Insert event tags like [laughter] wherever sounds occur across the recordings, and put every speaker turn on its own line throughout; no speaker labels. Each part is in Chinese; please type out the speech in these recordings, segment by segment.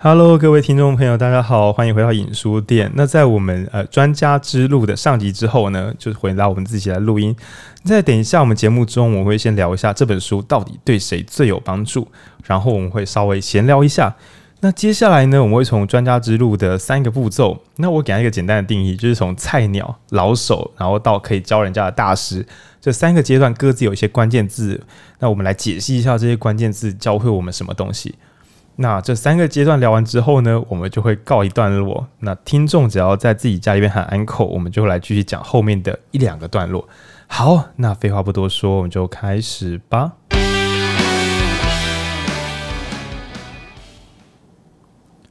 Hello，各位听众朋友，大家好，欢迎回到影书店。那在我们呃专家之路的上集之后呢，就是回到我们自己来录音。在等一下我们节目中，我会先聊一下这本书到底对谁最有帮助，然后我们会稍微闲聊一下。那接下来呢，我们会从专家之路的三个步骤，那我给他一个简单的定义，就是从菜鸟、老手，然后到可以教人家的大师，这三个阶段各自有一些关键字。那我们来解析一下这些关键字教会我们什么东西。那这三个阶段聊完之后呢，我们就会告一段落。那听众只要在自己家里边喊 uncle，我们就会来继续讲后面的一两个段落。好，那废话不多说，我们就开始吧。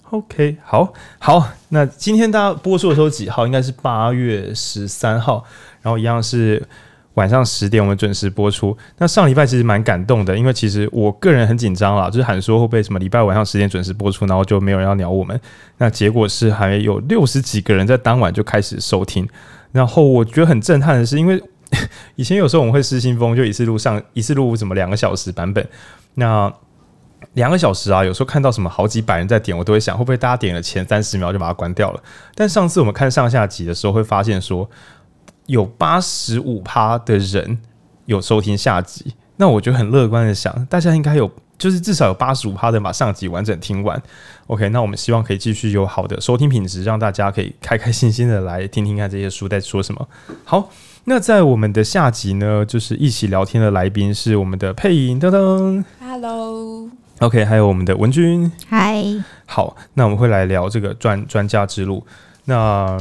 OK，好，好。那今天大家播出的时候几号？应该是八月十三号。然后一样是。晚上十点，我们准时播出。那上礼拜其实蛮感动的，因为其实我个人很紧张啦，就是喊说会不会什么礼拜晚上十点准时播出，然后就没有人要鸟我们。那结果是还有六十几个人在当晚就开始收听。然后我觉得很震撼的是，因为 [laughs] 以前有时候我们会失心疯，就一次录上一次录什么两个小时版本。那两个小时啊，有时候看到什么好几百人在点，我都会想会不会大家点了前三十秒就把它关掉了。但上次我们看上下集的时候，会发现说。有八十五趴的人有收听下集，那我就很乐观的想，大家应该有，就是至少有八十五趴的人把上集完整听完。OK，那我们希望可以继续有好的收听品质，让大家可以开开心心的来听听看这些书在说什么。好，那在我们的下集呢，就是一起聊天的来宾是我们的配音噔噔
，Hello。
OK，还有我们的文君
，Hi。
好，那我们会来聊这个专专家之路。那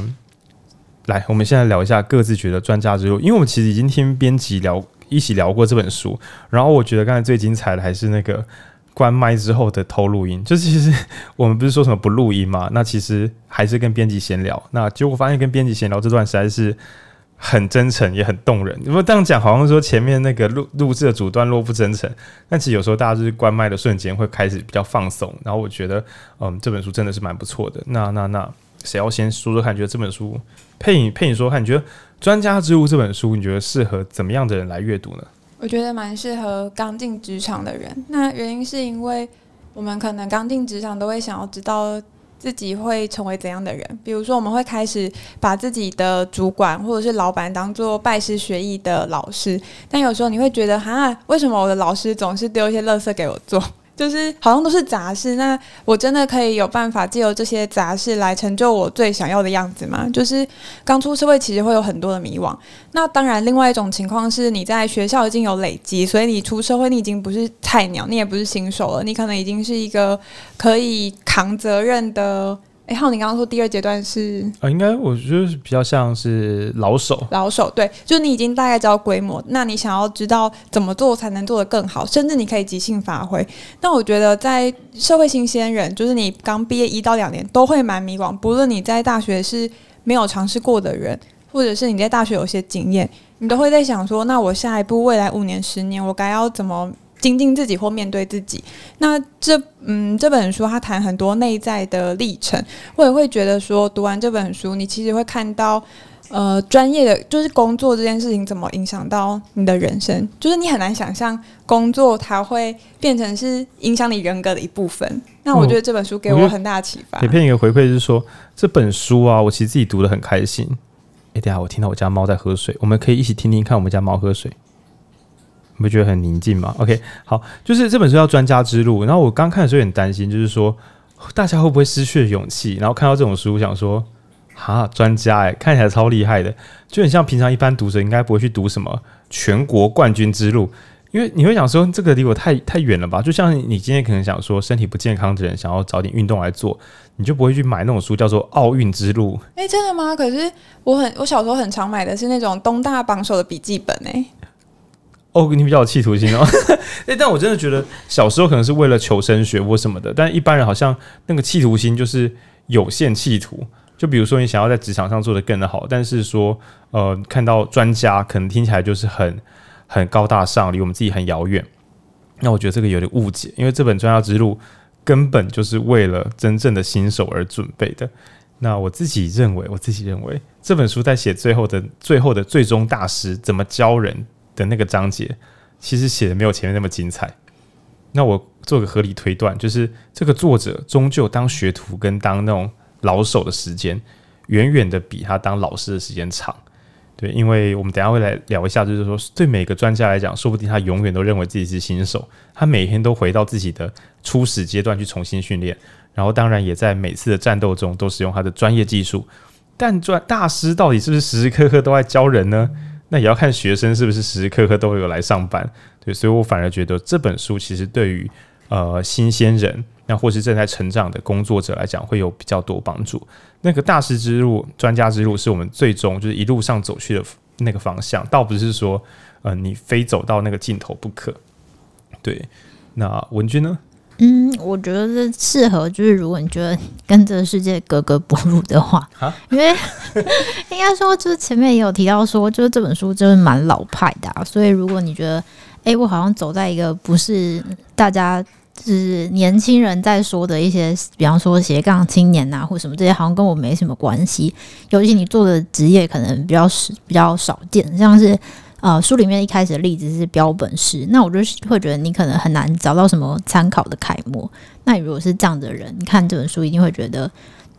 来，我们现在聊一下各自觉得专家之路，因为我们其实已经听编辑聊一起聊过这本书，然后我觉得刚才最精彩的还是那个关麦之后的偷录音，就是其实我们不是说什么不录音嘛，那其实还是跟编辑闲聊，那结果发现跟编辑闲聊这段实在是很真诚也很动人。如果这样讲，好像说前面那个录录制的主段落不真诚，但其实有时候大家就是关麦的瞬间会开始比较放松，然后我觉得嗯这本书真的是蛮不错的。那那那谁要先说说看，觉得这本书？佩影，佩影说看，你觉得《专家之路》这本书，你觉得适合怎么样的人来阅读呢？
我觉得蛮适合刚进职场的人。那原因是因为我们可能刚进职场都会想要知道自己会成为怎样的人，比如说我们会开始把自己的主管或者是老板当做拜师学艺的老师，但有时候你会觉得，哈，为什么我的老师总是丢一些垃圾给我做？就是好像都是杂事，那我真的可以有办法借由这些杂事来成就我最想要的样子吗？就是刚出社会，其实会有很多的迷惘。那当然，另外一种情况是你在学校已经有累积，所以你出社会，你已经不是菜鸟，你也不是新手了，你可能已经是一个可以扛责任的。哎，浩，你刚刚说第二阶段是
啊，应该我觉得比较像是老手。
老手对，就你已经大概知道规模，那你想要知道怎么做才能做得更好，甚至你可以即兴发挥。那我觉得在社会新鲜人，就是你刚毕业一到两年都会蛮迷惘，不论你在大学是没有尝试过的人，或者是你在大学有些经验，你都会在想说，那我下一步未来五年、十年，我该要怎么？精进自己或面对自己，那这嗯这本书他谈很多内在的历程，我也会觉得说读完这本书，你其实会看到呃专业的就是工作这件事情怎么影响到你的人生，就是你很难想象工作它会变成是影响你人格的一部分。那我觉得这本书给我很大的启发。
给片一个回馈就是说这本书啊，我其实自己读的很开心。哎，等下我听到我家猫在喝水，我们可以一起听听看我们家猫喝水。你不觉得很宁静吗？OK，好，就是这本书叫《专家之路》，然后我刚看的时候有点担心，就是说大家会不会失去了勇气？然后看到这种书，想说哈，专家哎，看起来超厉害的，就很像平常一般读者应该不会去读什么全国冠军之路，因为你会想说这个离我太太远了吧？就像你今天可能想说身体不健康的人想要找点运动来做，你就不会去买那种书叫做《奥运之路》。
哎，真的吗？可是我很我小时候很常买的是那种东大榜首的笔记本哎。
哦，你比较有企图心哦，[laughs] 哎，但我真的觉得小时候可能是为了求升学或什么的，但一般人好像那个企图心就是有限企图。就比如说你想要在职场上做得更好，但是说呃看到专家可能听起来就是很很高大上，离我们自己很遥远。那我觉得这个有点误解，因为这本专家之路根本就是为了真正的新手而准备的。那我自己认为，我自己认为这本书在写最后的最后的最终大师怎么教人的那个章节，其实写的没有前面那么精彩。那我做个合理推断，就是这个作者终究当学徒跟当那种老手的时间，远远的比他当老师的时间长。对，因为我们等下会来聊一下，就是说，对每个专家来讲，说不定他永远都认为自己是新手，他每天都回到自己的初始阶段去重新训练，然后当然也在每次的战斗中都使用他的专业技术。但专大师到底是不是时时刻刻都在教人呢？那也要看学生是不是时时刻刻都有来上班。对，所以我反而觉得这本书其实对于呃新鲜人，那或是正在成长的工作者来讲，会有比较多帮助。那个大师之路、专家之路，是我们最终就是一路上走去的那个方向，倒不是说呃你非走到那个尽头不可。对，那文君呢？
嗯，我觉得这适合，就是如果你觉得跟这个世界格格不入的
话，
因为应该说，就是前面也有提到说，就是这本书就是蛮老派的啊，所以如果你觉得，哎、欸，我好像走在一个不是大家就是年轻人在说的一些，比方说斜杠青年啊，或什么这些，好像跟我没什么关系，尤其你做的职业可能比较少，比较少见，像是。呃，书里面一开始的例子是标本师，那我就会觉得你可能很难找到什么参考的楷模。那你如果是这样的人，你看这本书一定会觉得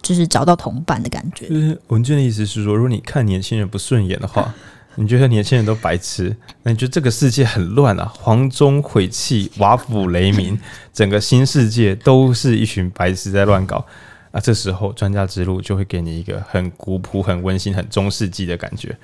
就是找到同伴的感觉。
就是文娟的意思是说，如果你看年轻人不顺眼的话，[laughs] 你觉得年轻人都白痴，那你觉得这个世界很乱啊，黄钟毁弃，瓦釜雷鸣，整个新世界都是一群白痴在乱搞啊。这时候专家之路就会给你一个很古朴、很温馨、很中世纪的感觉。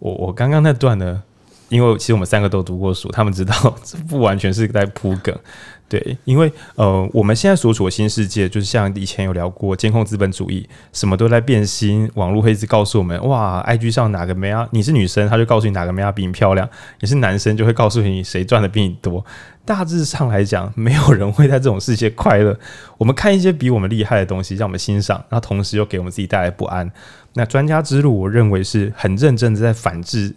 我我刚刚那段呢，因为其实我们三个都读过书，他们知道这不完全是在铺梗，[laughs] 对，因为呃，我们现在所处的新世界，就是像以前有聊过监控资本主义，什么都在变新，网络会一直告诉我们，哇，IG 上哪个妹啊，你是女生，他就告诉你哪个妹啊比你漂亮；你是男生，就会告诉你谁赚的比你多。大致上来讲，没有人会在这种世界快乐。我们看一些比我们厉害的东西，让我们欣赏，然后同时又给我们自己带来不安。那专家之路，我认为是很认真的在反制，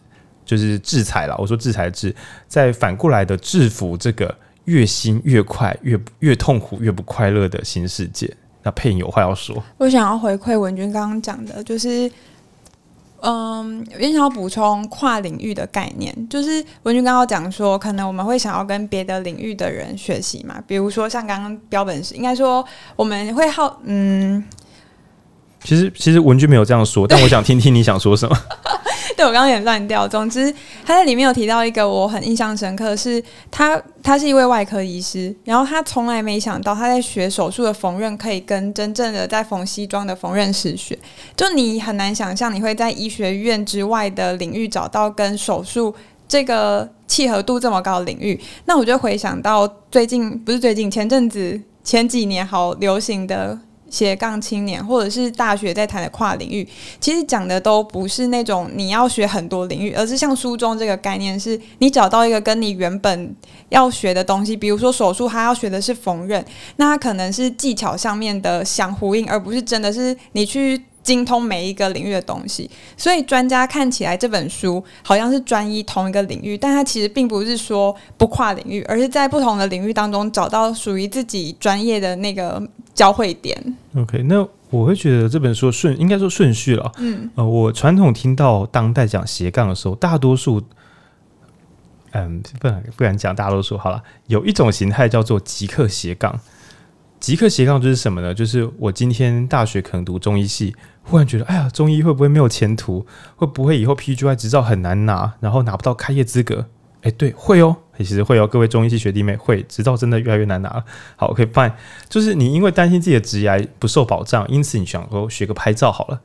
就是制裁了。我说制裁制，在反过来的制服这个越新越快、越越痛苦、越不快乐的新世界。那佩颖有话要说，
我想要回馈文君刚刚讲的，就是，嗯，我想要补充跨领域的概念，就是文君刚刚讲说，可能我们会想要跟别的领域的人学习嘛，比如说像刚刚标本师，应该说我们会好，嗯。
其实，其实文君没有这样说，但我想听听你想说什么。[laughs] [laughs]
对，我刚刚也乱掉。总之，他在里面有提到一个我很印象深刻，是他他是一位外科医师，然后他从来没想到他在学手术的缝纫可以跟真正的在缝西装的缝纫师学。就你很难想象，你会在医学院之外的领域找到跟手术这个契合度这么高的领域。那我就回想到最近，不是最近，前阵子前几年好流行的。斜杠青年，或者是大学在谈的跨领域，其实讲的都不是那种你要学很多领域，而是像书中这个概念，是你找到一个跟你原本要学的东西，比如说手术，他要学的是缝纫，那它可能是技巧上面的相呼应，而不是真的是你去。精通每一个领域的东西，所以专家看起来这本书好像是专一同一个领域，但它其实并不是说不跨领域，而是在不同的领域当中找到属于自己专业的那个交汇点。
OK，那我会觉得这本书顺应该说顺序了。嗯，呃，我传统听到当代讲斜杠的时候，大多数，嗯，不敢不敢讲大多数好了，有一种形态叫做极客斜杠。即刻斜杠就是什么呢？就是我今天大学可能读中医系，忽然觉得，哎呀，中医会不会没有前途？会不会以后 PGY 执照很难拿，然后拿不到开业资格？哎，对，会哦，其实会哦，各位中医系学弟妹会，执照真的越来越难拿了。好，OK，办就是你因为担心自己的职业不受保障，因此你想说学个拍照好了，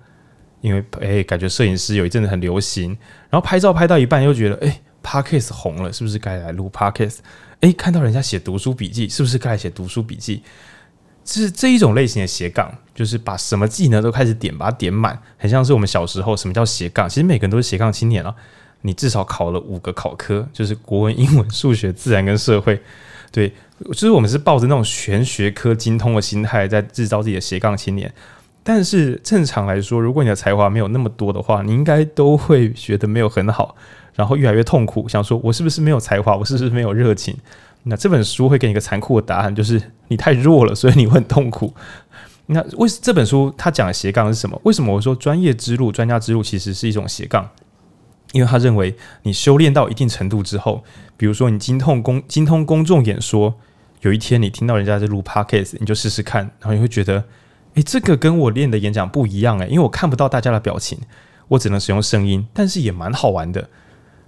因为哎，感觉摄影师有一阵子很流行，然后拍照拍到一半又觉得，哎，Parkes 红了，是不是该来录 Parkes？哎，看到人家写读书笔记，是不是该写读书笔记？是这一种类型的斜杠，就是把什么技能都开始点，把它点满，很像是我们小时候什么叫斜杠。其实每个人都是斜杠青年了，你至少考了五个考科，就是国文、英文、数学、自然跟社会。对，就是我们是抱着那种全学科精通的心态在制造自己的斜杠青年。但是正常来说，如果你的才华没有那么多的话，你应该都会学得没有很好，然后越来越痛苦，想说我是不是没有才华，我是不是没有热情？那这本书会给你一个残酷的答案，就是你太弱了，所以你会很痛苦。[laughs] 那为这本书他讲的斜杠是什么？为什么我说专业之路、专家之路其实是一种斜杠？因为他认为你修炼到一定程度之后，比如说你精通公精通公众演说，有一天你听到人家在录 podcast，你就试试看，然后你会觉得，诶，这个跟我练的演讲不一样诶，因为我看不到大家的表情，我只能使用声音，但是也蛮好玩的。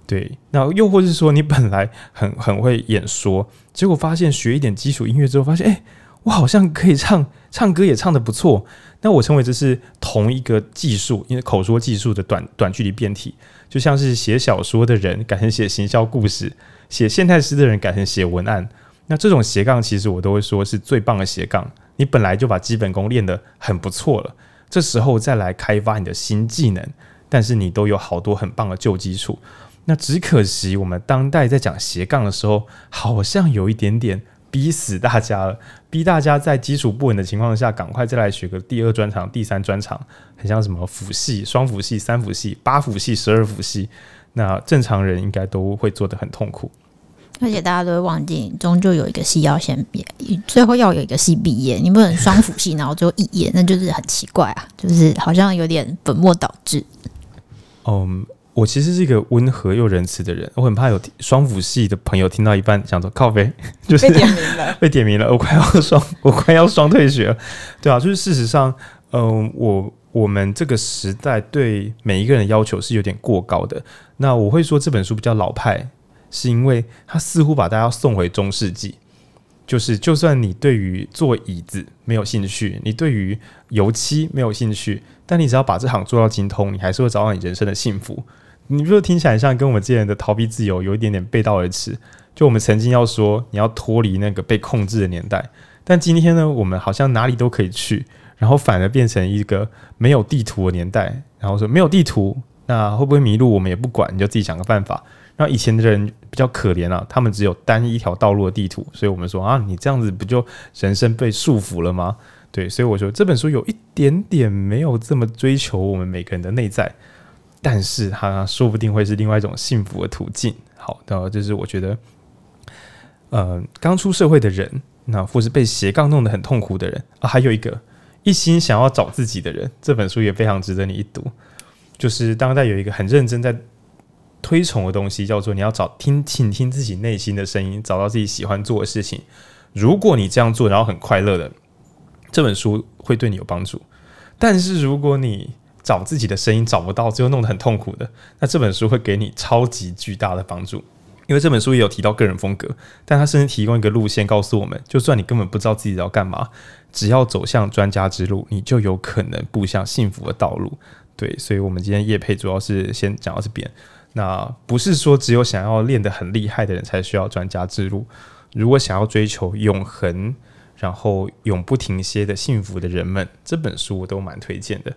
对，那又或是说你本来很很会演说，结果发现学一点基础音乐之后，发现诶，我好像可以唱唱歌，也唱得不错。那我称为这是同一个技术，因为口说技术的短短距离变体，就像是写小说的人改成写行销故事，写现代诗的人改成写文案。那这种斜杠，其实我都会说是最棒的斜杠。你本来就把基本功练得很不错了，这时候再来开发你的新技能，但是你都有好多很棒的旧基础。那只可惜，我们当代在讲斜杠的时候，好像有一点点逼死大家了，逼大家在基础不稳的情况下，赶快再来学个第二专长、第三专长，很像什么辅系、双辅系、三辅系、八辅系、十二辅系。那正常人应该都会做得很痛苦，
而且大家都会忘记，终究有一个系要先毕业，最后要有一个系毕业，你不能双辅系，然后最后一业，那就是很奇怪啊，就是好像有点本末倒置。[laughs]
嗯。我其实是一个温和又仁慈的人，我很怕有双辅系的朋友听到一半想说靠背，[laughs] 就是
被点名了，[laughs]
被点名了，我快要双，我快要双退学了，对啊，就是事实上，嗯、呃，我我们这个时代对每一个人的要求是有点过高的。那我会说这本书比较老派，是因为它似乎把大家送回中世纪，就是就算你对于做椅子没有兴趣，你对于油漆没有兴趣，但你只要把这行做到精通，你还是会找到你人生的幸福。你不是听起来像跟我们之前的逃避自由有一点点背道而驰？就我们曾经要说你要脱离那个被控制的年代，但今天呢，我们好像哪里都可以去，然后反而变成一个没有地图的年代。然后说没有地图，那会不会迷路我们也不管，你就自己想个办法。那以前的人比较可怜啊，他们只有单一条道路的地图，所以我们说啊，你这样子不就人生被束缚了吗？对，所以我说这本书有一点点没有这么追求我们每个人的内在。但是它说不定会是另外一种幸福的途径。好，那就是我觉得，呃，刚出社会的人，那或是被斜杠弄得很痛苦的人啊，还有一个一心想要找自己的人，这本书也非常值得你一读。就是当代有一个很认真在推崇的东西，叫做你要找听，倾听自己内心的声音，找到自己喜欢做的事情。如果你这样做，然后很快乐的，这本书会对你有帮助。但是如果你找自己的声音找不到，最后弄得很痛苦的，那这本书会给你超级巨大的帮助，因为这本书也有提到个人风格，但它甚至提供一个路线，告诉我们，就算你根本不知道自己要干嘛，只要走向专家之路，你就有可能步向幸福的道路。对，所以我们今天叶配主要是先讲到这边，那不是说只有想要练得很厉害的人才需要专家之路，如果想要追求永恒，然后永不停歇的幸福的人们，这本书我都蛮推荐的。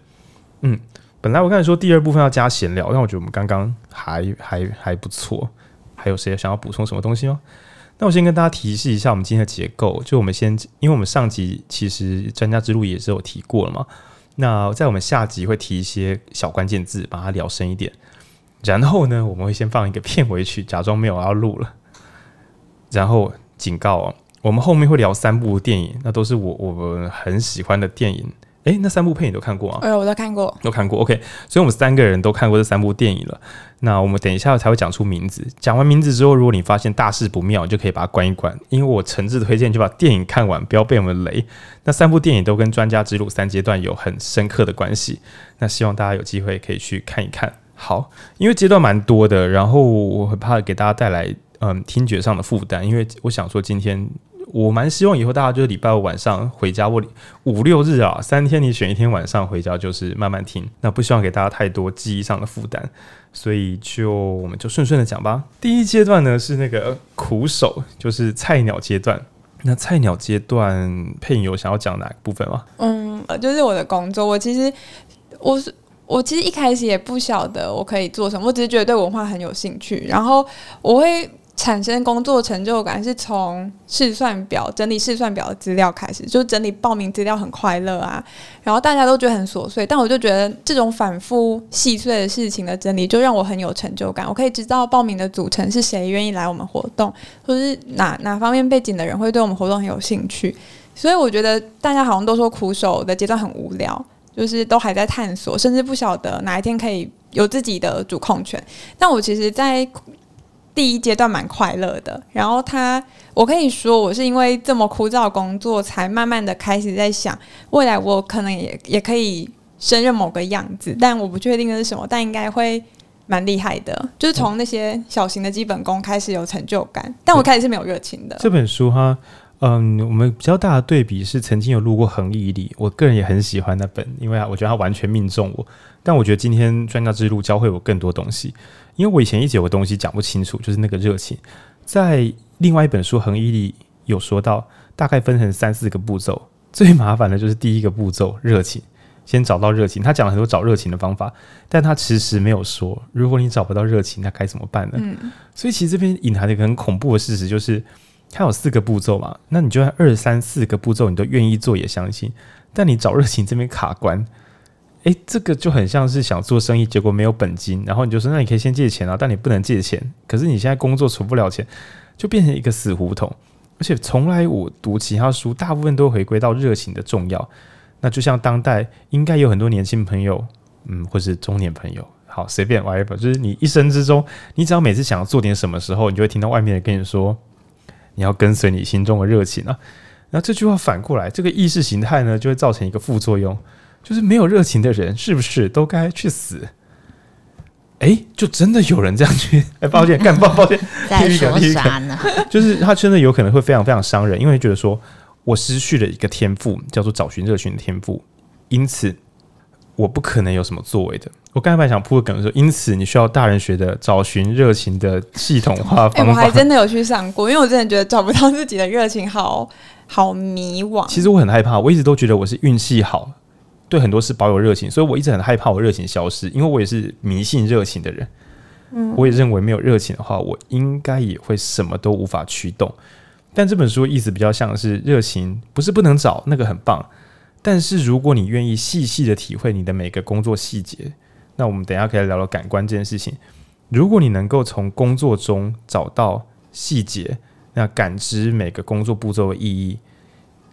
嗯，本来我刚才说第二部分要加闲聊，但我觉得我们刚刚还还还不错。还有谁想要补充什么东西吗？那我先跟大家提示一下我们今天的结构，就我们先，因为我们上集其实专家之路也是有提过了嘛。那在我们下集会提一些小关键字，把它聊深一点。然后呢，我们会先放一个片尾曲，假装没有要录了。然后警告哦，我们后面会聊三部电影，那都是我我们很喜欢的电影。诶，那三部片你都看过啊？
哎，我都看过，
都看过。OK，所以我们三个人都看过这三部电影了。那我们等一下才会讲出名字。讲完名字之后，如果你发现大事不妙，你就可以把它关一关。因为我诚挚推荐，就把电影看完，不要被我们雷。那三部电影都跟专家之路三阶段有很深刻的关系。那希望大家有机会可以去看一看。好，因为阶段蛮多的，然后我很怕给大家带来嗯听觉上的负担，因为我想说今天。我蛮希望以后大家就是礼拜五晚上回家，我五六日啊，三天你选一天晚上回家，就是慢慢听。那不希望给大家太多记忆上的负担，所以就我们就顺顺的讲吧。第一阶段呢是那个苦手，就是菜鸟阶段。那菜鸟阶段，佩颖有想要讲哪个部分吗？
嗯，就是我的工作。我其实我是我其实一开始也不晓得我可以做什么，我只是觉得对文化很有兴趣，然后我会。产生工作成就感是从试算表整理试算表的资料开始，就整理报名资料很快乐啊。然后大家都觉得很琐碎，但我就觉得这种反复细碎的事情的整理，就让我很有成就感。我可以知道报名的组成是谁愿意来我们活动，或是哪哪方面背景的人会对我们活动很有兴趣。所以我觉得大家好像都说苦手的阶段很无聊，就是都还在探索，甚至不晓得哪一天可以有自己的主控权。但我其实，在第一阶段蛮快乐的。然后他，我可以说，我是因为这么枯燥的工作，才慢慢的开始在想，未来我可能也也可以胜任某个样子，但我不确定的是什么，但应该会蛮厉害的。就是从那些小型的基本功开始有成就感，但我开始是没有热情的。
这本书哈。嗯，我们比较大的对比是曾经有录过《恒毅力》，我个人也很喜欢那本，因为啊，我觉得它完全命中我。但我觉得今天专家之路教会我更多东西，因为我以前一直有个东西讲不清楚，就是那个热情。在另外一本书《恒毅力》有说到，大概分成三四个步骤，最麻烦的就是第一个步骤热情，先找到热情。他讲了很多找热情的方法，但他迟迟没有说，如果你找不到热情，那该怎么办呢？嗯，所以其实这边隐含的一个很恐怖的事实就是。它有四个步骤嘛？那你就算二三四个步骤你都愿意做，也相信。但你找热情这边卡关，诶，这个就很像是想做生意，结果没有本金，然后你就说那你可以先借钱啊，但你不能借钱。可是你现在工作存不了钱，就变成一个死胡同。而且从来我读其他书，大部分都回归到热情的重要。那就像当代应该有很多年轻朋友，嗯，或是中年朋友，好随便 whatever，就是你一生之中，你只要每次想要做点什么时候，你就会听到外面的跟你说。你要跟随你心中的热情啊！然后这句话反过来，这个意识形态呢，就会造成一个副作用，就是没有热情的人，是不是都该去死？哎，就真的有人这样去？[laughs] 哎，抱歉，干抱抱歉，[laughs]
在说啥呢？[laughs]
就是他真的有可能会非常非常伤人，因为觉得说我失去了一个天赋，叫做找寻热情的天赋，因此我不可能有什么作为的。我刚才本来想铺个梗说，因此你需要大人学的找寻热情的系统化方法。欸，我
还真的有去上过，因为我真的觉得找不到自己的热情，好好迷惘。
其实我很害怕，我一直都觉得我是运气好，对很多事保有热情，所以我一直很害怕我热情消失，因为我也是迷信热情的人。嗯，我也认为没有热情的话，我应该也会什么都无法驱动。但这本书的意思比较像是热情不是不能找，那个很棒，但是如果你愿意细细的体会你的每个工作细节。那我们等一下可以来聊聊感官这件事情。如果你能够从工作中找到细节，那感知每个工作步骤的意义，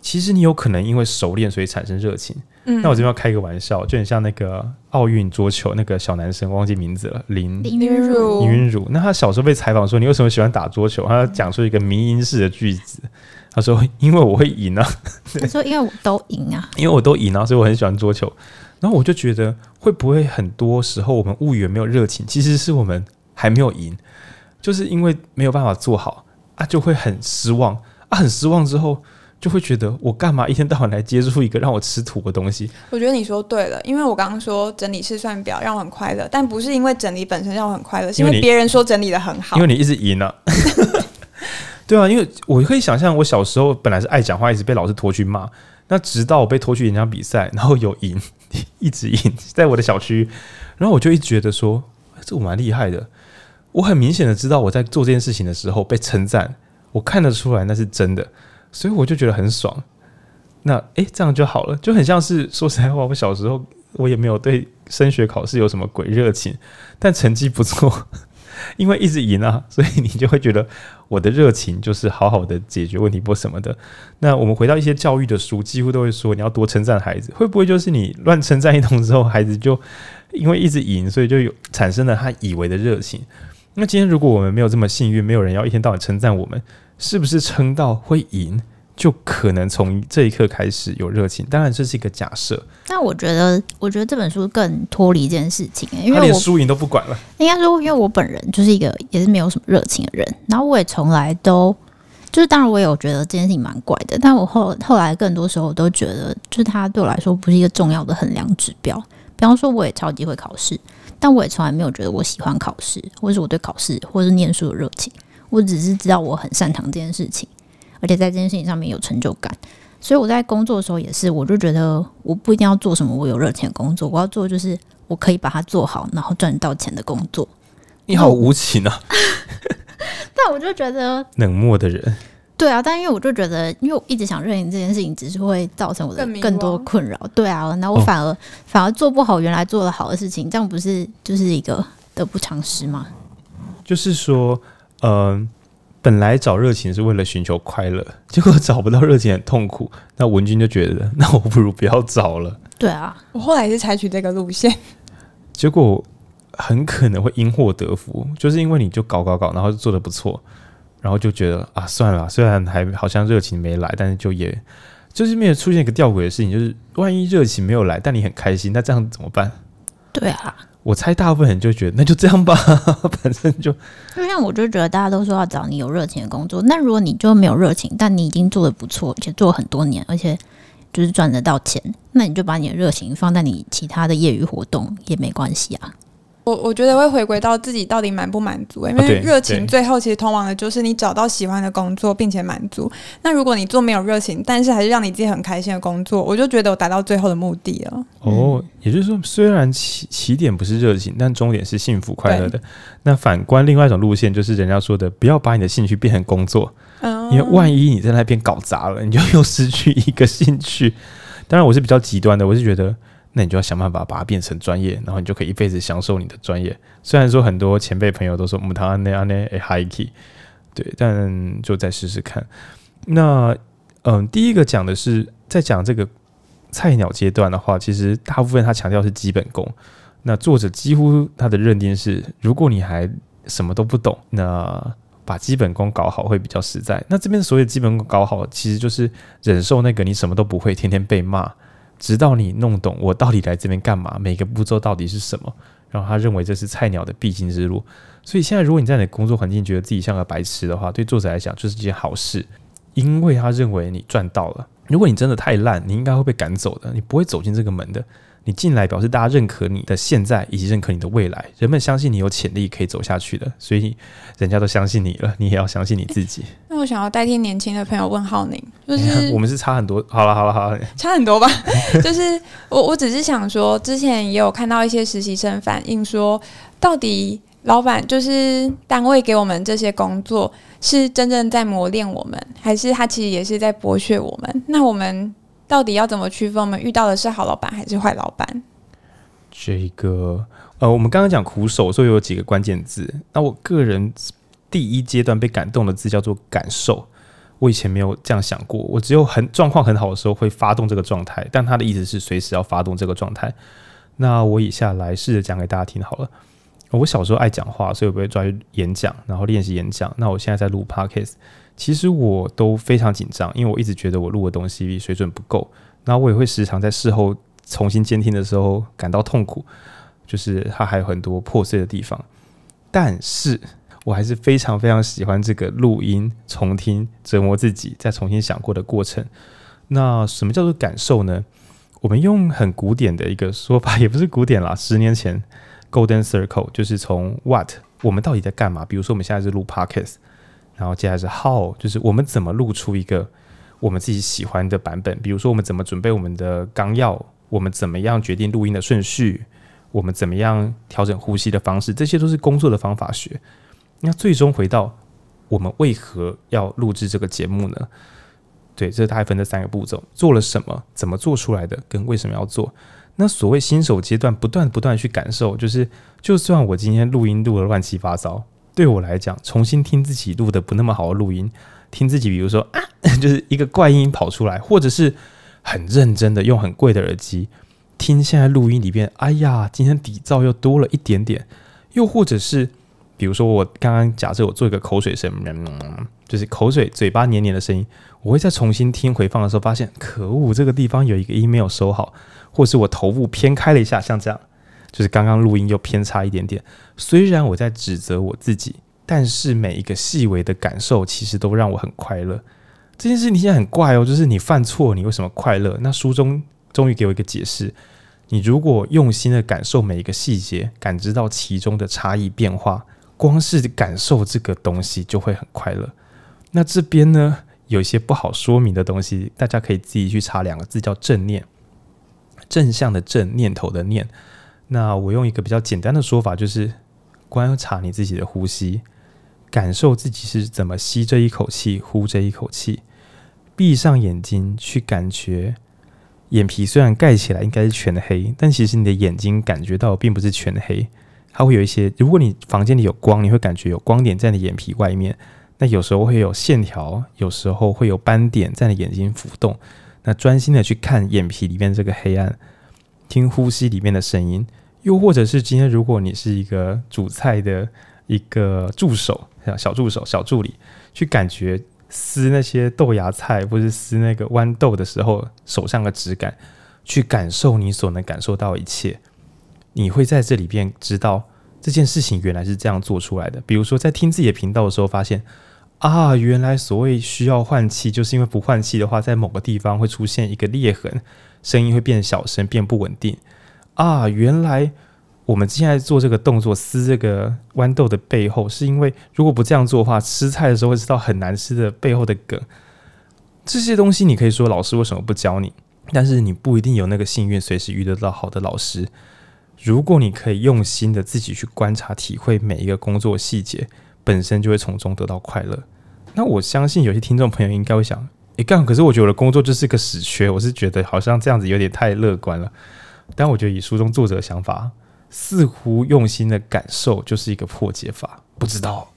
其实你有可能因为熟练所以产生热情。嗯，那我这边要开一个玩笑，就很像那个奥运桌球那个小男生，忘记名字了，林
林云儒。
林云儒。那他小时候被采访说：“你为什么喜欢打桌球？”他讲出一个迷因式的句子，他说：“因为我会赢啊。”
他说：“因为我都赢啊，[laughs]
因为我都赢啊，所以我很喜欢桌球。”然后我就觉得，会不会很多时候我们误以为没有热情，其实是我们还没有赢，就是因为没有办法做好啊，就会很失望啊，很失望之后就会觉得，我干嘛一天到晚来接触一个让我吃土的东西？
我觉得你说对了，因为我刚刚说整理试算表让我很快乐，但不是因为整理本身让我很快乐，是因为别人说整理的很好，
因为你一直赢了。[laughs] 对啊，因为我可以想象，我小时候本来是爱讲话，一直被老师拖去骂。那直到我被拖去演讲比赛，然后有赢，[laughs] 一直赢，在我的小区，然后我就一直觉得说，这我蛮厉害的。我很明显的知道我在做这件事情的时候被称赞，我看得出来那是真的，所以我就觉得很爽。那诶，这样就好了，就很像是说实在话，我小时候我也没有对升学考试有什么鬼热情，但成绩不错。[laughs] 因为一直赢啊，所以你就会觉得我的热情就是好好的解决问题或什么的。那我们回到一些教育的书，几乎都会说你要多称赞孩子。会不会就是你乱称赞一通之后，孩子就因为一直赢，所以就有产生了他以为的热情？那今天如果我们没有这么幸运，没有人要一天到晚称赞我们，是不是撑到会赢？就可能从这一刻开始有热情，当然这是一个假设。
但我觉得，我觉得这本书更脱离一件事情，因为我
连输赢都不管了。
应该说，因为我本人就是一个也是没有什么热情的人，然后我也从来都就是，当然我也有觉得这件事情蛮怪的，但我后后来更多时候我都觉得，就是它对我来说不是一个重要的衡量指标。比方说，我也超级会考试，但我也从来没有觉得我喜欢考试，或是我对考试或是念书的热情。我只是知道我很擅长这件事情。而且在这件事情上面有成就感，所以我在工作的时候也是，我就觉得我不一定要做什么我有热情的工作，我要做就是我可以把它做好，然后赚到钱的工作。
你好无情啊！[laughs]
但我就觉得
冷漠的人，
对啊，但因为我就觉得，因为我一直想认领这件事情，只是会造成我的更多困扰。对啊，那我反而、哦、反而做不好原来做的好的事情，这样不是就是一个得不偿失吗？
就是说，嗯、呃。本来找热情是为了寻求快乐，结果找不到热情很痛苦。那文君就觉得，[laughs] 那我不如不要找了。
对啊，
我后来是采取这个路线。[laughs]
结果很可能会因祸得福，就是因为你就搞搞搞，然后就做的不错，然后就觉得啊，算了，虽然还好像热情没来，但是就也就是没有出现一个吊诡的事情，就是万一热情没有来，但你很开心，那这样怎么办？
对啊，
我猜大部分人就觉得那就这样吧，[laughs] 反正就
就像我就觉得大家都说要找你有热情的工作，那如果你就没有热情，但你已经做的不错，而且做很多年，而且就是赚得到钱，那你就把你的热情放在你其他的业余活动也没关系啊。
我我觉得会回归到自己到底满不满足，因为热情最后其实通往的就是你找到喜欢的工作并且满足。那如果你做没有热情，但是还是让你自己很开心的工作，我就觉得我达到最后的目的了。
哦，也就是说，虽然起起点不是热情，但终点是幸福快乐的。那反观另外一种路线，就是人家说的，不要把你的兴趣变成工作，因为万一你在那边搞砸了，你就又失去一个兴趣。当然，我是比较极端的，我是觉得。那你就要想办法把它变成专业，然后你就可以一辈子享受你的专业。虽然说很多前辈朋友都说木糖那样那诶 hiky 对，但就再试试看。那嗯，第一个讲的是在讲这个菜鸟阶段的话，其实大部分他强调是基本功。那作者几乎他的认定是，如果你还什么都不懂，那把基本功搞好会比较实在。那这边所谓基本功搞好，其实就是忍受那个你什么都不会，天天被骂。直到你弄懂我到底来这边干嘛，每个步骤到底是什么，然后他认为这是菜鸟的必经之路。所以现在如果你在你的工作环境觉得自己像个白痴的话，对作者来讲就是一件好事，因为他认为你赚到了。如果你真的太烂，你应该会被赶走的，你不会走进这个门的。你进来表示大家认可你的现在，以及认可你的未来。人们相信你有潜力可以走下去的，所以人家都相信你了，你也要相信你自己。[laughs]
那我想要代替年轻的朋友问浩宁，就是 [laughs]
我们是差很多。好了好了好了，
差很多吧？[laughs] 就是我我只是想说，之前也有看到一些实习生反映说，到底老板就是单位给我们这些工作，是真正在磨练我们，还是他其实也是在剥削我们？那我们。到底要怎么区分我们遇到的是好老板还是坏老板？
这个呃，我们刚刚讲苦手，所以有几个关键字。那我个人第一阶段被感动的字叫做感受。我以前没有这样想过，我只有很状况很好的时候会发动这个状态，但他的意思是随时要发动这个状态。那我以下来试着讲给大家听好了。我小时候爱讲话，所以我会抓去演讲，然后练习演讲。那我现在在录 Podcast。其实我都非常紧张，因为我一直觉得我录的东西水准不够，那我也会时常在事后重新监听的时候感到痛苦，就是它还有很多破碎的地方。但是我还是非常非常喜欢这个录音重听折磨自己再重新想过的过程。那什么叫做感受呢？我们用很古典的一个说法，[laughs] 也不是古典啦，十年前 Golden Circle 就是从 What 我们到底在干嘛？比如说我们现在是录 Podcast。然后接下来是 how，就是我们怎么录出一个我们自己喜欢的版本。比如说，我们怎么准备我们的纲要，我们怎么样决定录音的顺序，我们怎么样调整呼吸的方式，这些都是工作的方法学。那最终回到我们为何要录制这个节目呢？对，这大概分这三个步骤：做了什么，怎么做出来的，跟为什么要做。那所谓新手阶段，不断不断去感受，就是就算我今天录音录得乱七八糟。对我来讲，重新听自己录的不那么好的录音，听自己，比如说啊，[laughs] 就是一个怪音跑出来，或者是很认真的用很贵的耳机听现在录音里边，哎呀，今天底噪又多了一点点，又或者是比如说我刚刚假设我做一个口水声，就是口水嘴巴黏黏的声音，我会再重新听回放的时候发现，可恶，这个地方有一个音没有收好，或是我头部偏开了一下，像这样。就是刚刚录音又偏差一点点，虽然我在指责我自己，但是每一个细微的感受其实都让我很快乐。这件事情现在很怪哦，就是你犯错，你为什么快乐？那书中终于给我一个解释：你如果用心的感受每一个细节，感知到其中的差异变化，光是感受这个东西就会很快乐。那这边呢，有一些不好说明的东西，大家可以自己去查两个字，叫正念，正向的正，念头的念。那我用一个比较简单的说法，就是观察你自己的呼吸，感受自己是怎么吸这一口气，呼这一口气。闭上眼睛去感觉，眼皮虽然盖起来应该是全黑，但其实你的眼睛感觉到并不是全黑，它会有一些。如果你房间里有光，你会感觉有光点在你眼皮外面。那有时候会有线条，有时候会有斑点在你眼睛浮动。那专心的去看眼皮里面这个黑暗。听呼吸里面的声音，又或者是今天如果你是一个煮菜的一个助手，小助手、小助理，去感觉撕那些豆芽菜或是撕那个豌豆的时候手上的质感，去感受你所能感受到一切，你会在这里边知道这件事情原来是这样做出来的。比如说在听自己的频道的时候，发现啊，原来所谓需要换气，就是因为不换气的话，在某个地方会出现一个裂痕，声音会变小声，变不稳定。啊，原来我们现在做这个动作撕这个豌豆的背后，是因为如果不这样做的话，吃菜的时候会吃到很难吃的背后的梗。这些东西你可以说老师为什么不教你？但是你不一定有那个幸运，随时遇得到好的老师。如果你可以用心的自己去观察、体会每一个工作细节，本身就会从中得到快乐。那我相信有些听众朋友应该会想：诶，干，可是我觉得我的工作就是个死缺。我是觉得好像这样子有点太乐观了。但我觉得以书中作者的想法，似乎用心的感受就是一个破解法。不知道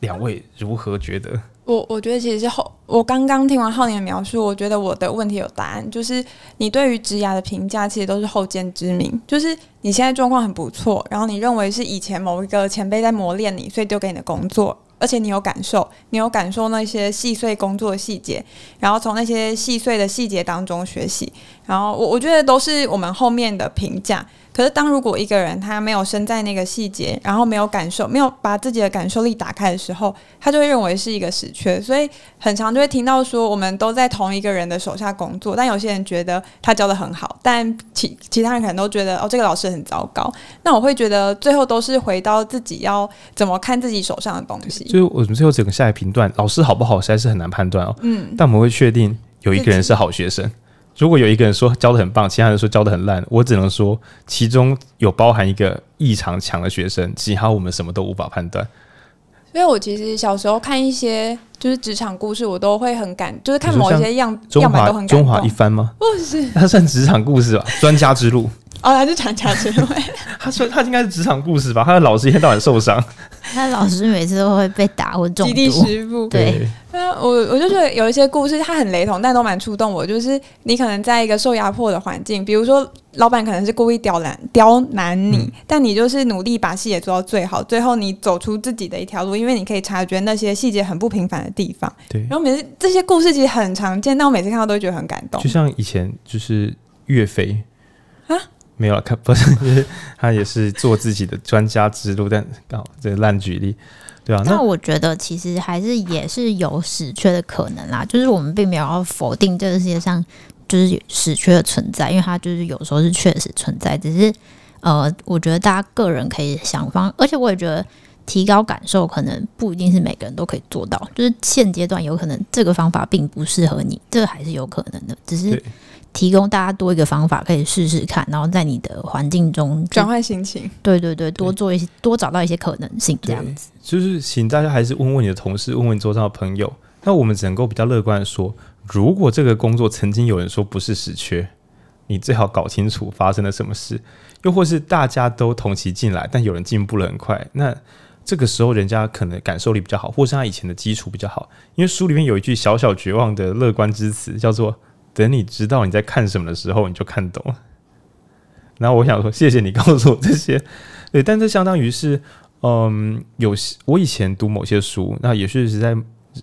两位如何觉得？
我我觉得其实是后，我刚刚听完浩年的描述，我觉得我的问题有答案，就是你对于职涯的评价其实都是后见之明，就是你现在状况很不错，然后你认为是以前某一个前辈在磨练你，所以丢给你的工作。而且你有感受，你有感受那些细碎工作细节，然后从那些细碎的细节当中学习，然后我我觉得都是我们后面的评价。可是，当如果一个人他没有身在那个细节，然后没有感受，没有把自己的感受力打开的时候，他就会认为是一个死缺。所以，很常就会听到说，我们都在同一个人的手下工作，但有些人觉得他教的很好，但其其他人可能都觉得哦，这个老师很糟糕。那我会觉得，最后都是回到自己要怎么看自己手上的东西。
所以我们最后整个下来评断，老师好不好实在是很难判断哦。嗯，但我们会确定有一个人是好学生。如果有一个人说教的很棒，其他人说教的很烂，我只能说其中有包含一个异常强的学生，其他我们什么都无法判断。
所以我其实小时候看一些就是职场故事，我都会很感，就是看某一些样样板都很感。
中华一番吗？
不是，
它算职场故事吧？专家之路
哦，他是专家之路。[laughs]
他说他应该是职场故事吧？他的老师一天到晚受伤，[laughs]
他的老师每次都会被打或中毒。
极地师傅
对。
那我我就觉得有一些故事，它很雷同，但都蛮触动我。就是你可能在一个受压迫的环境，比如说老板可能是故意刁难刁难你，嗯、但你就是努力把细节做到最好，最后你走出自己的一条路，因为你可以察觉那些细节很不平凡的地方。
对。
然后每次这些故事其实很常见，但我每次看到都会觉得很感动。
就像以前就是岳飞啊，没有了，看 [laughs] 不是，他也是做自己的专家之路，但刚好这烂举例。对啊，
那我觉得其实还是也是有死缺的可能啦，就是我们并没有要否定这个世界上就是死缺的存在，因为它就是有时候是确实存在，只是呃，我觉得大家个人可以想方，而且我也觉得提高感受可能不一定是每个人都可以做到，就是现阶段有可能这个方法并不适合你，这个还是有可能的，只是。提供大家多一个方法可以试试看，然后在你的环境中
转换心情。
对对对，多做一些，多找到一些可能性，这样子。
就是请大家还是问问你的同事，问问桌上的朋友。那我们只能够比较乐观的说，如果这个工作曾经有人说不是死缺，你最好搞清楚发生了什么事。又或是大家都同期进来，但有人进步了很快，那这个时候人家可能感受力比较好，或是他以前的基础比较好。因为书里面有一句小小绝望的乐观之词，叫做。等你知道你在看什么的时候，你就看懂了。然后我想说，谢谢你告诉我这些。对，但这相当于是，嗯，有我以前读某些书，那也是是在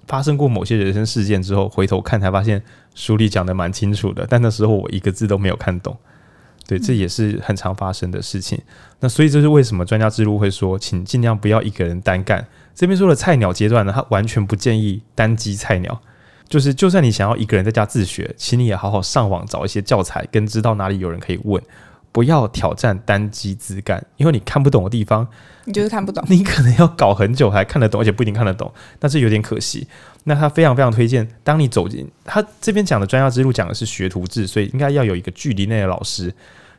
发生过某些人生事件之后，回头看才发现书里讲的蛮清楚的。但那时候我一个字都没有看懂。对，这也是很常发生的事情。那所以这是为什么专家之路会说，请尽量不要一个人单干。这边说的菜鸟阶段呢，他完全不建议单机菜鸟。就是，就算你想要一个人在家自学，请你也好好上网找一些教材，跟知道哪里有人可以问，不要挑战单机自干，因为你看不懂的地方，
你就是看不懂，
你可能要搞很久才看得懂，而且不一定看得懂，但是有点可惜。那他非常非常推荐，当你走进他这边讲的专家之路，讲的是学徒制，所以应该要有一个距离内的老师，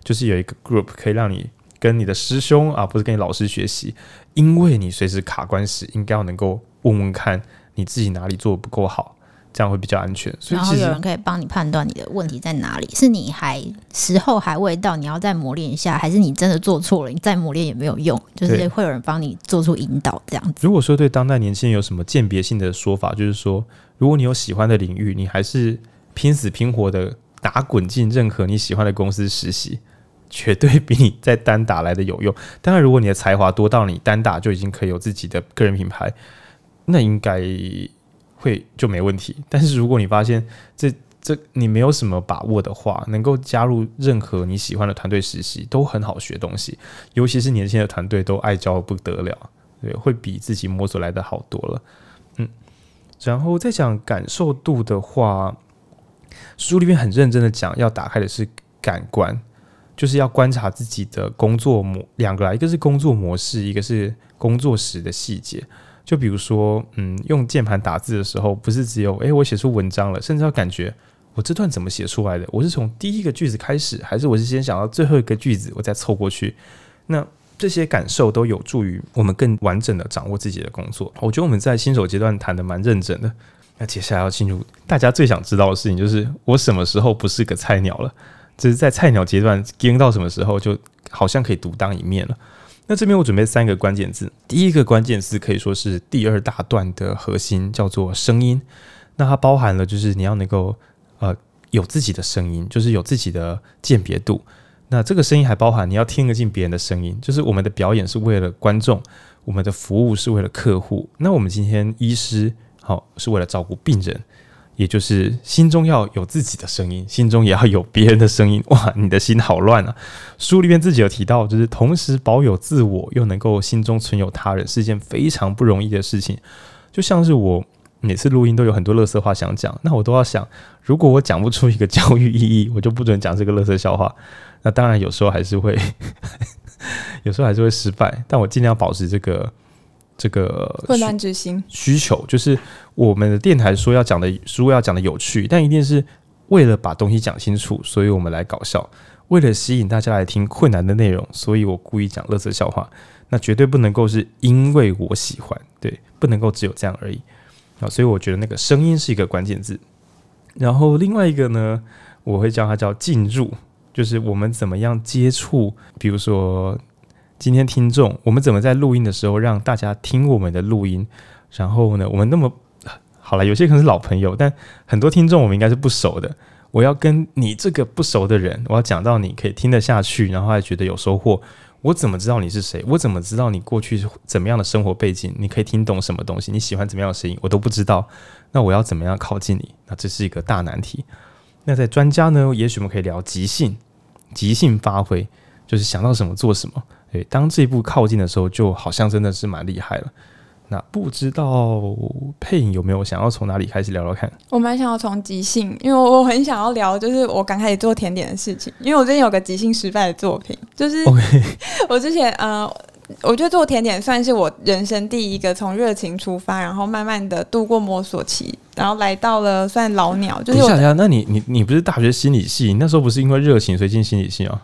就是有一个 group 可以让你跟你的师兄啊，不是跟你老师学习，因为你随时卡关时，应该要能够问问看你自己哪里做的不够好。这样会比较安全，所以
然后有人可以帮你判断你的问题在哪里，是你还时候还未到，你要再磨练一下，还是你真的做错了，你再磨练也没有用，就是会有人帮你做出引导这样子。
如果说对当代年轻人有什么鉴别性的说法，就是说，如果你有喜欢的领域，你还是拼死拼活的打滚进任何你喜欢的公司实习，绝对比你在单打来的有用。[laughs] 当然，如果你的才华多到你单打就已经可以有自己的个人品牌，那应该会就没问题。但是如果你发现这这你没有什么把握的话，能够加入任何你喜欢的团队实习都很好学东西，尤其是年轻的团队都爱教不得了，对，会比自己摸索来的好多了。嗯，然后再讲感受度的话，书里面很认真的讲，要打开的是感官，就是要观察自己的工作模两个啦，一个是工作模式，一个是工作时的细节。就比如说，嗯，用键盘打字的时候，不是只有诶，我写出文章了，甚至要感觉。我这段怎么写出来的？我是从第一个句子开始，还是我是先想到最后一个句子，我再凑过去？那这些感受都有助于我们更完整的掌握自己的工作。我觉得我们在新手阶段谈得蛮认真的。那接下来要进入大家最想知道的事情，就是我什么时候不是个菜鸟了？只是在菜鸟阶段，跟到什么时候就好像可以独当一面了。那这边我准备三个关键字，第一个关键字可以说是第二大段的核心，叫做声音。那它包含了就是你要能够。呃，有自己的声音，就是有自己的鉴别度。那这个声音还包含你要听得进别人的声音，就是我们的表演是为了观众，我们的服务是为了客户。那我们今天医师好、是为了照顾病人，也就是心中要有自己的声音，心中也要有别人的声音。[laughs] 哇，你的心好乱啊！书里面自己有提到，就是同时保有自我，又能够心中存有他人，是一件非常不容易的事情。就像是我。每次录音都有很多乐色话想讲，那我都要想，如果我讲不出一个教育意义，我就不准讲这个乐色笑话。那当然有时候还是会，[laughs] 有时候还是会失败，但我尽量保持这个这个
混乱之心
需求，就是我们的电台说要讲的书要讲的有趣，但一定是为了把东西讲清楚，所以我们来搞笑，为了吸引大家来听困难的内容，所以我故意讲乐色笑话。那绝对不能够是因为我喜欢，对，不能够只有这样而已。啊，所以我觉得那个声音是一个关键字，然后另外一个呢，我会叫它叫进入，就是我们怎么样接触，比如说今天听众，我们怎么在录音的时候让大家听我们的录音，然后呢，我们那么好了，有些可能是老朋友，但很多听众我们应该是不熟的，我要跟你这个不熟的人，我要讲到你可以听得下去，然后还觉得有收获。我怎么知道你是谁？我怎么知道你过去是怎么样的生活背景？你可以听懂什么东西？你喜欢怎么样的声音？我都不知道。那我要怎么样靠近你？那这是一个大难题。那在专家呢？也许我们可以聊即兴，即兴发挥，就是想到什么做什么。诶，当这一步靠近的时候，就好像真的是蛮厉害了。那不知道配影有没有想要从哪里开始聊聊看？
我蛮想要从即兴，因为我很想要聊，就是我刚开始做甜点的事情。因为我最近有个即兴失败的作品，就是 [laughs] 我之前呃，我觉得做甜点算是我人生第一个从热情出发，然后慢慢的度过摸索期，然后来到了算老鸟。就是我
想想，那你你你不是大学心理系？那时候不是因为热情所以进心理系吗？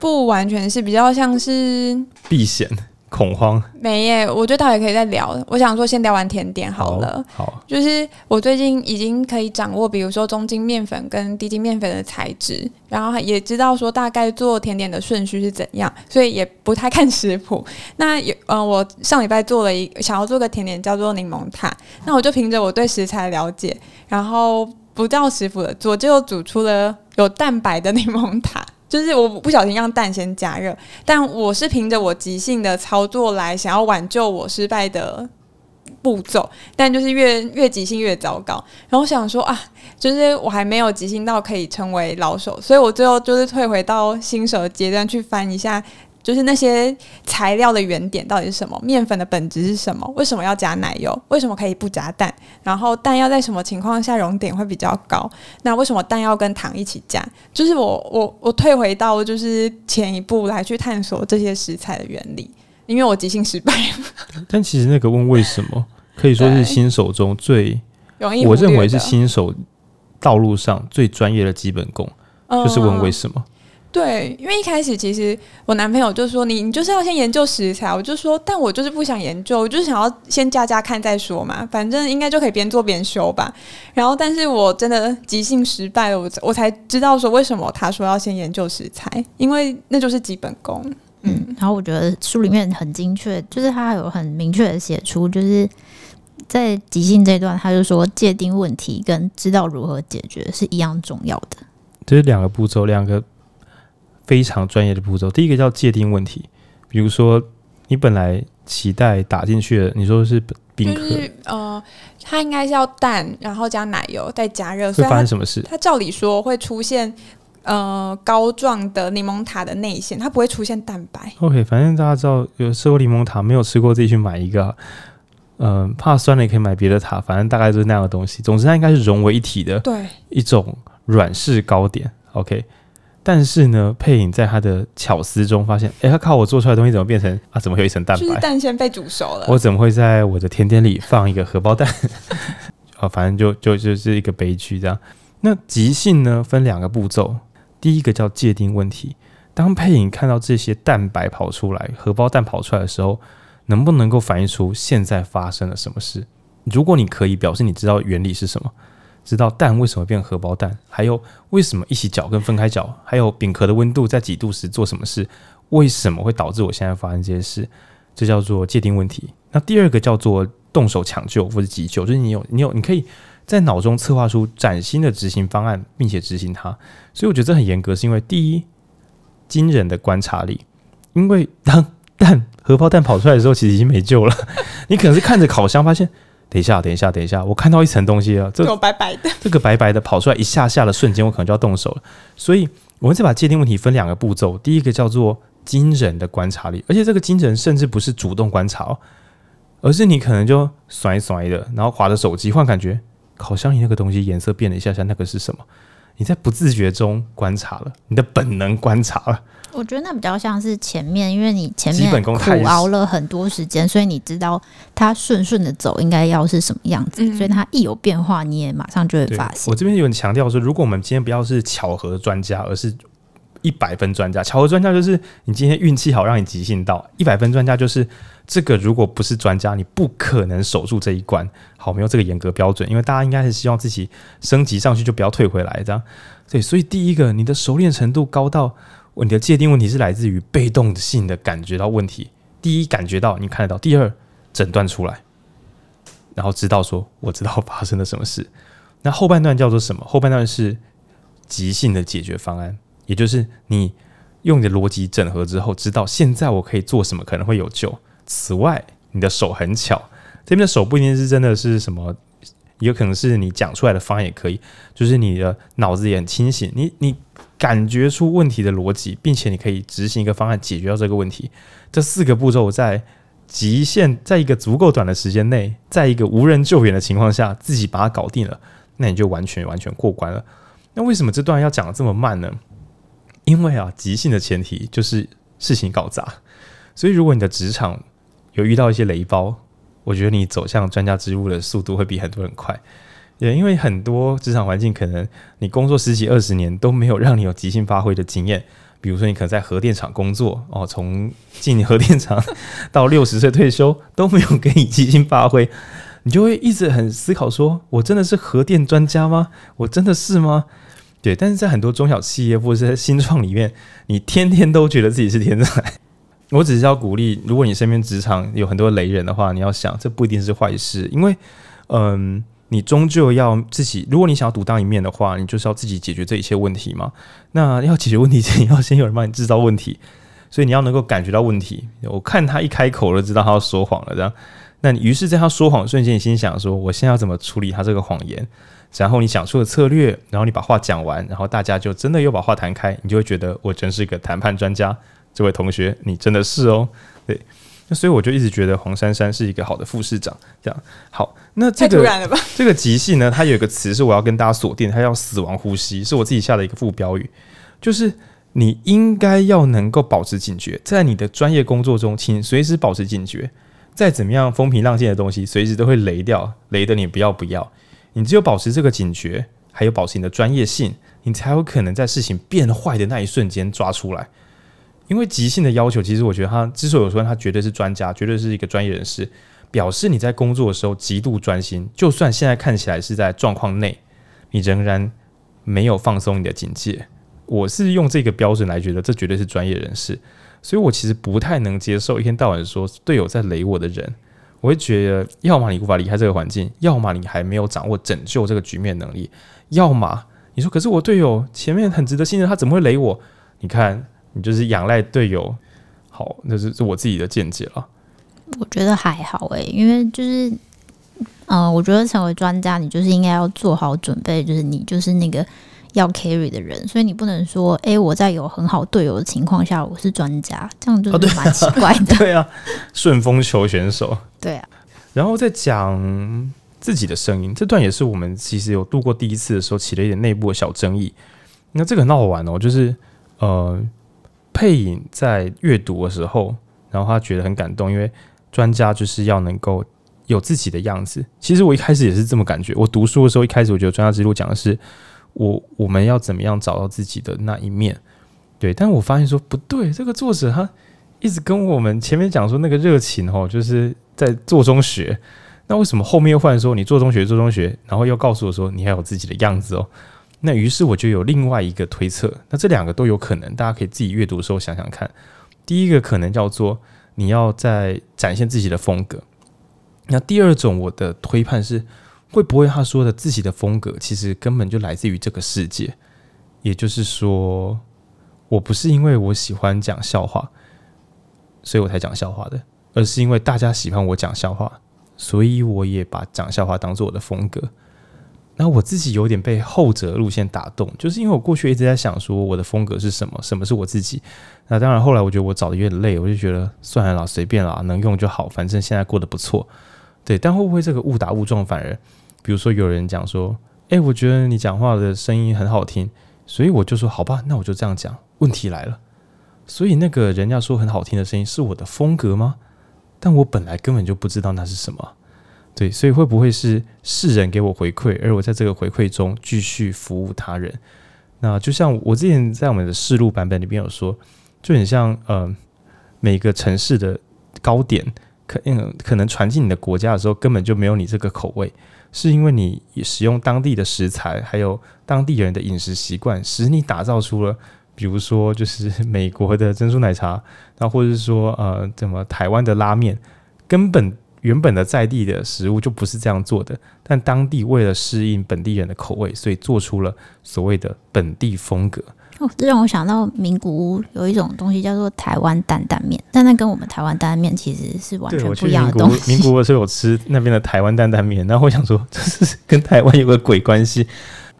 不完全是，比较像是
避险。恐慌
没耶，我觉得大家可以再聊。我想说，先聊完甜点好了。
好，好，
就是我最近已经可以掌握，比如说中筋面粉跟低筋面粉的材质，然后也知道说大概做甜点的顺序是怎样，所以也不太看食谱。[laughs] 那有，嗯、呃，我上礼拜做了一想要做个甜点，叫做柠檬塔。那我就凭着我对食材了解，然后不照食谱的做，就煮出了有蛋白的柠檬塔。就是我不小心让蛋先加热，但我是凭着我即兴的操作来想要挽救我失败的步骤，但就是越越即兴越糟糕。然后想说啊，就是我还没有即兴到可以成为老手，所以我最后就是退回到新手阶段去翻一下。就是那些材料的原点到底是什么？面粉的本质是什么？为什么要加奶油？为什么可以不加蛋？然后蛋要在什么情况下熔点会比较高？那为什么蛋要跟糖一起加？就是我我我退回到就是前一步来去探索这些食材的原理，因为我即兴失败。[laughs]
但其实那个问为什么，可以说是新手中最容易，我认为是新手道路上最专业的基本功，就是问为什么。
对，因为一开始其实我男朋友就说你你就是要先研究食材，我就说，但我就是不想研究，我就是想要先加加看再说嘛，反正应该就可以边做边修吧。然后，但是我真的即兴失败了，我我才知道说为什么他说要先研究食材，因为那就是基本功。
嗯，然后我觉得书里面很精确，就是他有很明确的写出，就是在即兴这段，他就说界定问题跟知道如何解决是一样重要的，
这是两个步骤，两个。非常专业的步骤。第一个叫界定问题，比如说你本来脐带打进去的，你说是冰壳，
就是呃，它应该是要蛋，然后加奶油再加热，
会发生什么事？
它照理说会出现呃膏状的柠檬塔的内馅，它不会出现蛋白。
OK，反正大家知道有吃过柠檬塔，没有吃过自己去买一个。嗯、呃，怕酸的也可以买别的塔，反正大概就是那样的东西。总之，它应该是融为一体的，
对，
一种软式糕点。OK，但是呢，配影在他的巧思中发现，哎，他靠我做出来的东西怎么变成啊？怎么会有一层蛋白？
就是蛋先被煮熟了。
我怎么会在我的甜点里放一个荷包蛋？啊，[laughs] 反正就就就是一个悲剧这样。那即兴呢，分两个步骤，第一个叫界定问题。当配影看到这些蛋白跑出来，荷包蛋跑出来的时候。能不能够反映出现在发生了什么事？如果你可以，表示你知道原理是什么，知道蛋为什么变荷包蛋，还有为什么一起搅跟分开搅，还有饼壳的温度在几度时做什么事，为什么会导致我现在发生这些事？这叫做界定问题。那第二个叫做动手抢救或者急救，就是你有你有你可以在脑中策划出崭新的执行方案，并且执行它。所以我觉得这很严格，是因为第一，惊人的观察力，因为当蛋 [laughs] 荷包蛋跑出来的时候，其实已经没救了。你可能是看着烤箱，发现等一下，等一下，等一下，我看到一层东西了，这个
白白的，[laughs]
这个白白的跑出来一下下的瞬间，我可能就要动手了。所以，我们再把界定问题分两个步骤。第一个叫做惊人的观察力，而且这个惊人甚至不是主动观察哦，而是你可能就甩甩的，然后划着手机，换感觉，烤箱里那个东西颜色变了一下下，那个是什么？你在不自觉中观察了，你的本能观察了。
我觉得那比较像是前面，因为你前面苦熬了很多时间，所以你知道它顺顺的走应该要是什么样子，嗯、所以它一有变化，你也马上就会发现。
我这边有点强调说，如果我们今天不要是巧合专家，而是一百分专家。巧合专家就是你今天运气好让你即兴到，一百分专家就是这个如果不是专家，你不可能守住这一关。好，没有这个严格标准，因为大家应该是希望自己升级上去就不要退回来，这样。对，所以第一个，你的熟练程度高到。你的界定问题是来自于被动性的感觉到问题。第一，感觉到你看得到；第二，诊断出来，然后知道说我知道发生了什么事。那后半段叫做什么？后半段是即兴的解决方案，也就是你用你的逻辑整合之后，知道现在我可以做什么可能会有救。此外，你的手很巧，这边的手不一定是真的是什么，也有可能是你讲出来的方案也可以，就是你的脑子也很清醒，你你。感觉出问题的逻辑，并且你可以执行一个方案解决掉这个问题。这四个步骤在极限，在一个足够短的时间内，在一个无人救援的情况下，自己把它搞定了，那你就完全完全过关了。那为什么这段要讲得这么慢呢？因为啊，即兴的前提就是事情搞砸。所以如果你的职场有遇到一些雷包，我觉得你走向专家之路的速度会比很多人快。也因为很多职场环境，可能你工作十几二十年都没有让你有即兴发挥的经验。比如说，你可能在核电厂工作哦，从进核电厂到六十岁退休都没有给你即兴发挥，你就会一直很思考：说我真的是核电专家吗？我真的是吗？对。但是在很多中小企业或者是在新创里面，你天天都觉得自己是天才。我只是要鼓励，如果你身边职场有很多雷人的话，你要想，这不一定是坏事，因为嗯。你终究要自己，如果你想要独当一面的话，你就是要自己解决这一切问题嘛。那要解决问题前，要先有人帮你制造问题，所以你要能够感觉到问题。我看他一开口了，知道他要说谎了，这样。那你于是在他说谎瞬间，你心想说：“我现在要怎么处理他这个谎言？”然后你想出了策略，然后你把话讲完，然后大家就真的又把话谈开，你就会觉得我真是个谈判专家。这位同学，你真的是哦，对。那所以我就一直觉得黄珊珊是一个好的副市长，这样好。那这个这个即兴呢，它有一个词是我要跟大家锁定，它叫死亡呼吸，是我自己下的一个副标语，就是你应该要能够保持警觉，在你的专业工作中，请随时保持警觉。再怎么样风平浪静的东西，随时都会雷掉，雷的你不要不要。你只有保持这个警觉，还有保持你的专业性，你才有可能在事情变坏的那一瞬间抓出来。因为即兴的要求，其实我觉得他之所以说他绝对是专家，绝对是一个专业人士，表示你在工作的时候极度专心。就算现在看起来是在状况内，你仍然没有放松你的警戒。我是用这个标准来觉得，这绝对是专业人士。所以我其实不太能接受一天到晚说队友在雷我的人。我会觉得，要么你无法离开这个环境，要么你还没有掌握拯救这个局面能力，要么你说，可是我队友前面很值得信任，他怎么会雷我？你看。你就是仰赖队友。好，那是是我自己的见解了。
我觉得还好诶、欸，因为就是，嗯、呃，我觉得成为专家，你就是应该要做好准备，就是你就是那个要 carry 的人，所以你不能说，哎、欸，我在有很好队友的情况下，我是专家，这样就是蛮奇怪的。
哦、[laughs] [laughs] 对啊，顺风球选手。
对啊，
然后再讲自己的声音，这段也是我们其实有度过第一次的时候起了一点内部的小争议。那这个很好玩哦，就是呃。佩颖在阅读的时候，然后他觉得很感动，因为专家就是要能够有自己的样子。其实我一开始也是这么感觉。我读书的时候，一开始我觉得《专家之路》讲的是我我们要怎么样找到自己的那一面，对。但我发现说不对，这个作者他一直跟我们前面讲说那个热情哦，就是在做中学。那为什么后面又换说你做中学做中学，然后又告诉我说你还有自己的样子哦？那于是我就有另外一个推测，那这两个都有可能，大家可以自己阅读的时候想想看。第一个可能叫做你要在展现自己的风格，那第二种我的推判是，会不会他说的自己的风格其实根本就来自于这个世界，也就是说，我不是因为我喜欢讲笑话，所以我才讲笑话的，而是因为大家喜欢我讲笑话，所以我也把讲笑话当做我的风格。然后我自己有点被后者路线打动，就是因为我过去一直在想说我的风格是什么，什么是我自己。那当然后来我觉得我找的有点累，我就觉得算了啦，随便啦，能用就好，反正现在过得不错。对，但会不会这个误打误撞，反而比如说有人讲说，哎，我觉得你讲话的声音很好听，所以我就说好吧，那我就这样讲。问题来了，所以那个人家说很好听的声音是我的风格吗？但我本来根本就不知道那是什么。对，所以会不会是世人给我回馈，而我在这个回馈中继续服务他人？那就像我之前在我们的试录版本里边有说，就很像呃，每个城市的糕点可嗯可能传进你的国家的时候，根本就没有你这个口味，是因为你使用当地的食材，还有当地人的饮食习惯，使你打造出了，比如说就是美国的珍珠奶茶，那或者是说呃，怎么台湾的拉面，根本。原本的在地的食物就不是这样做的，但当地为了适应本地人的口味，所以做出了所谓的本地风格。
哦，这让我想到名古屋有一种东西叫做台湾担担面，但那跟我们台湾担担面其实是完全不一样的东西。
名古屋的时候有吃那边的台湾担担面，然后我想说这是跟台湾有个鬼关系。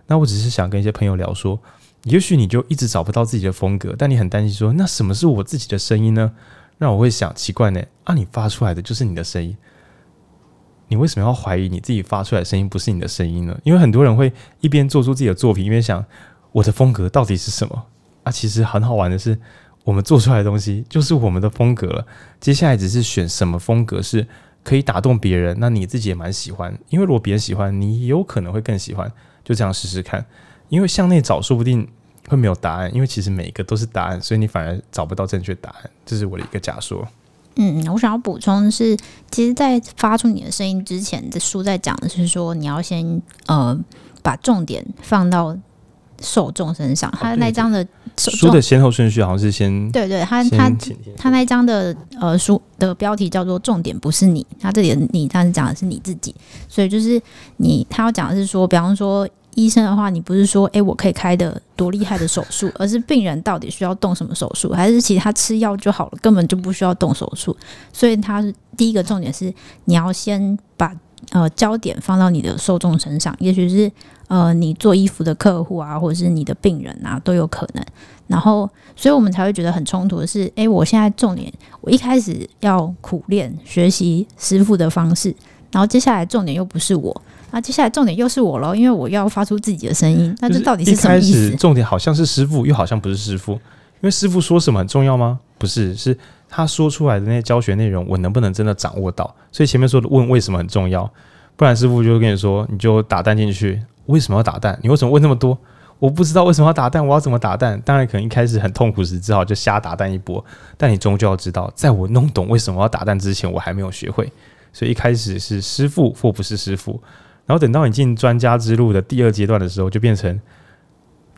那我只是想跟一些朋友聊说，也许你就一直找不到自己的风格，但你很担心说，那什么是我自己的声音呢？那我会想，奇怪呢，啊，你发出来的就是你的声音。你为什么要怀疑你自己发出来的声音不是你的声音呢？因为很多人会一边做出自己的作品，一边想我的风格到底是什么啊？其实很好玩的是，我们做出来的东西就是我们的风格了。接下来只是选什么风格是可以打动别人，那你自己也蛮喜欢。因为如果别人喜欢，你有可能会更喜欢。就这样试试看，因为向内找，说不定会没有答案。因为其实每一个都是答案，所以你反而找不到正确答案。这是我的一个假说。
嗯，我想要补充的是，其实，在发出你的声音之前，的书在讲的是说，你要先呃把重点放到受众身上。他那张的
书的先后顺序好像是先
对对，他他他那张的呃书的标题叫做“重点不是你”，他这里的你，他是讲的是你自己，所以就是你他要讲的是说，比方说。医生的话，你不是说诶，我可以开的多厉害的手术，而是病人到底需要动什么手术，还是其实他吃药就好了，根本就不需要动手术。所以他第一个重点是，你要先把呃焦点放到你的受众身上，也许是呃你做衣服的客户啊，或者是你的病人啊都有可能。然后，所以我们才会觉得很冲突的是，诶，我现在重点，我一开始要苦练学习师傅的方式，然后接下来重点又不是我。那接下来重点又是我喽，因为我要发出自己的声音。那这到底是什么意思？
重点好像是师傅，又好像不是师傅。因为师傅说什么很重要吗？不是，是他说出来的那些教学内容，我能不能真的掌握到？所以前面说的问为什么很重要，不然师傅就会跟你说，你就打蛋进去。为什么要打蛋？你为什么问那么多？我不知道为什么要打蛋，我要怎么打蛋？当然可能一开始很痛苦时，只好就瞎打蛋一波。但你终究要知道，在我弄懂为什么要打蛋之前，我还没有学会。所以一开始是师傅或不是师傅。然后等到你进专家之路的第二阶段的时候，就变成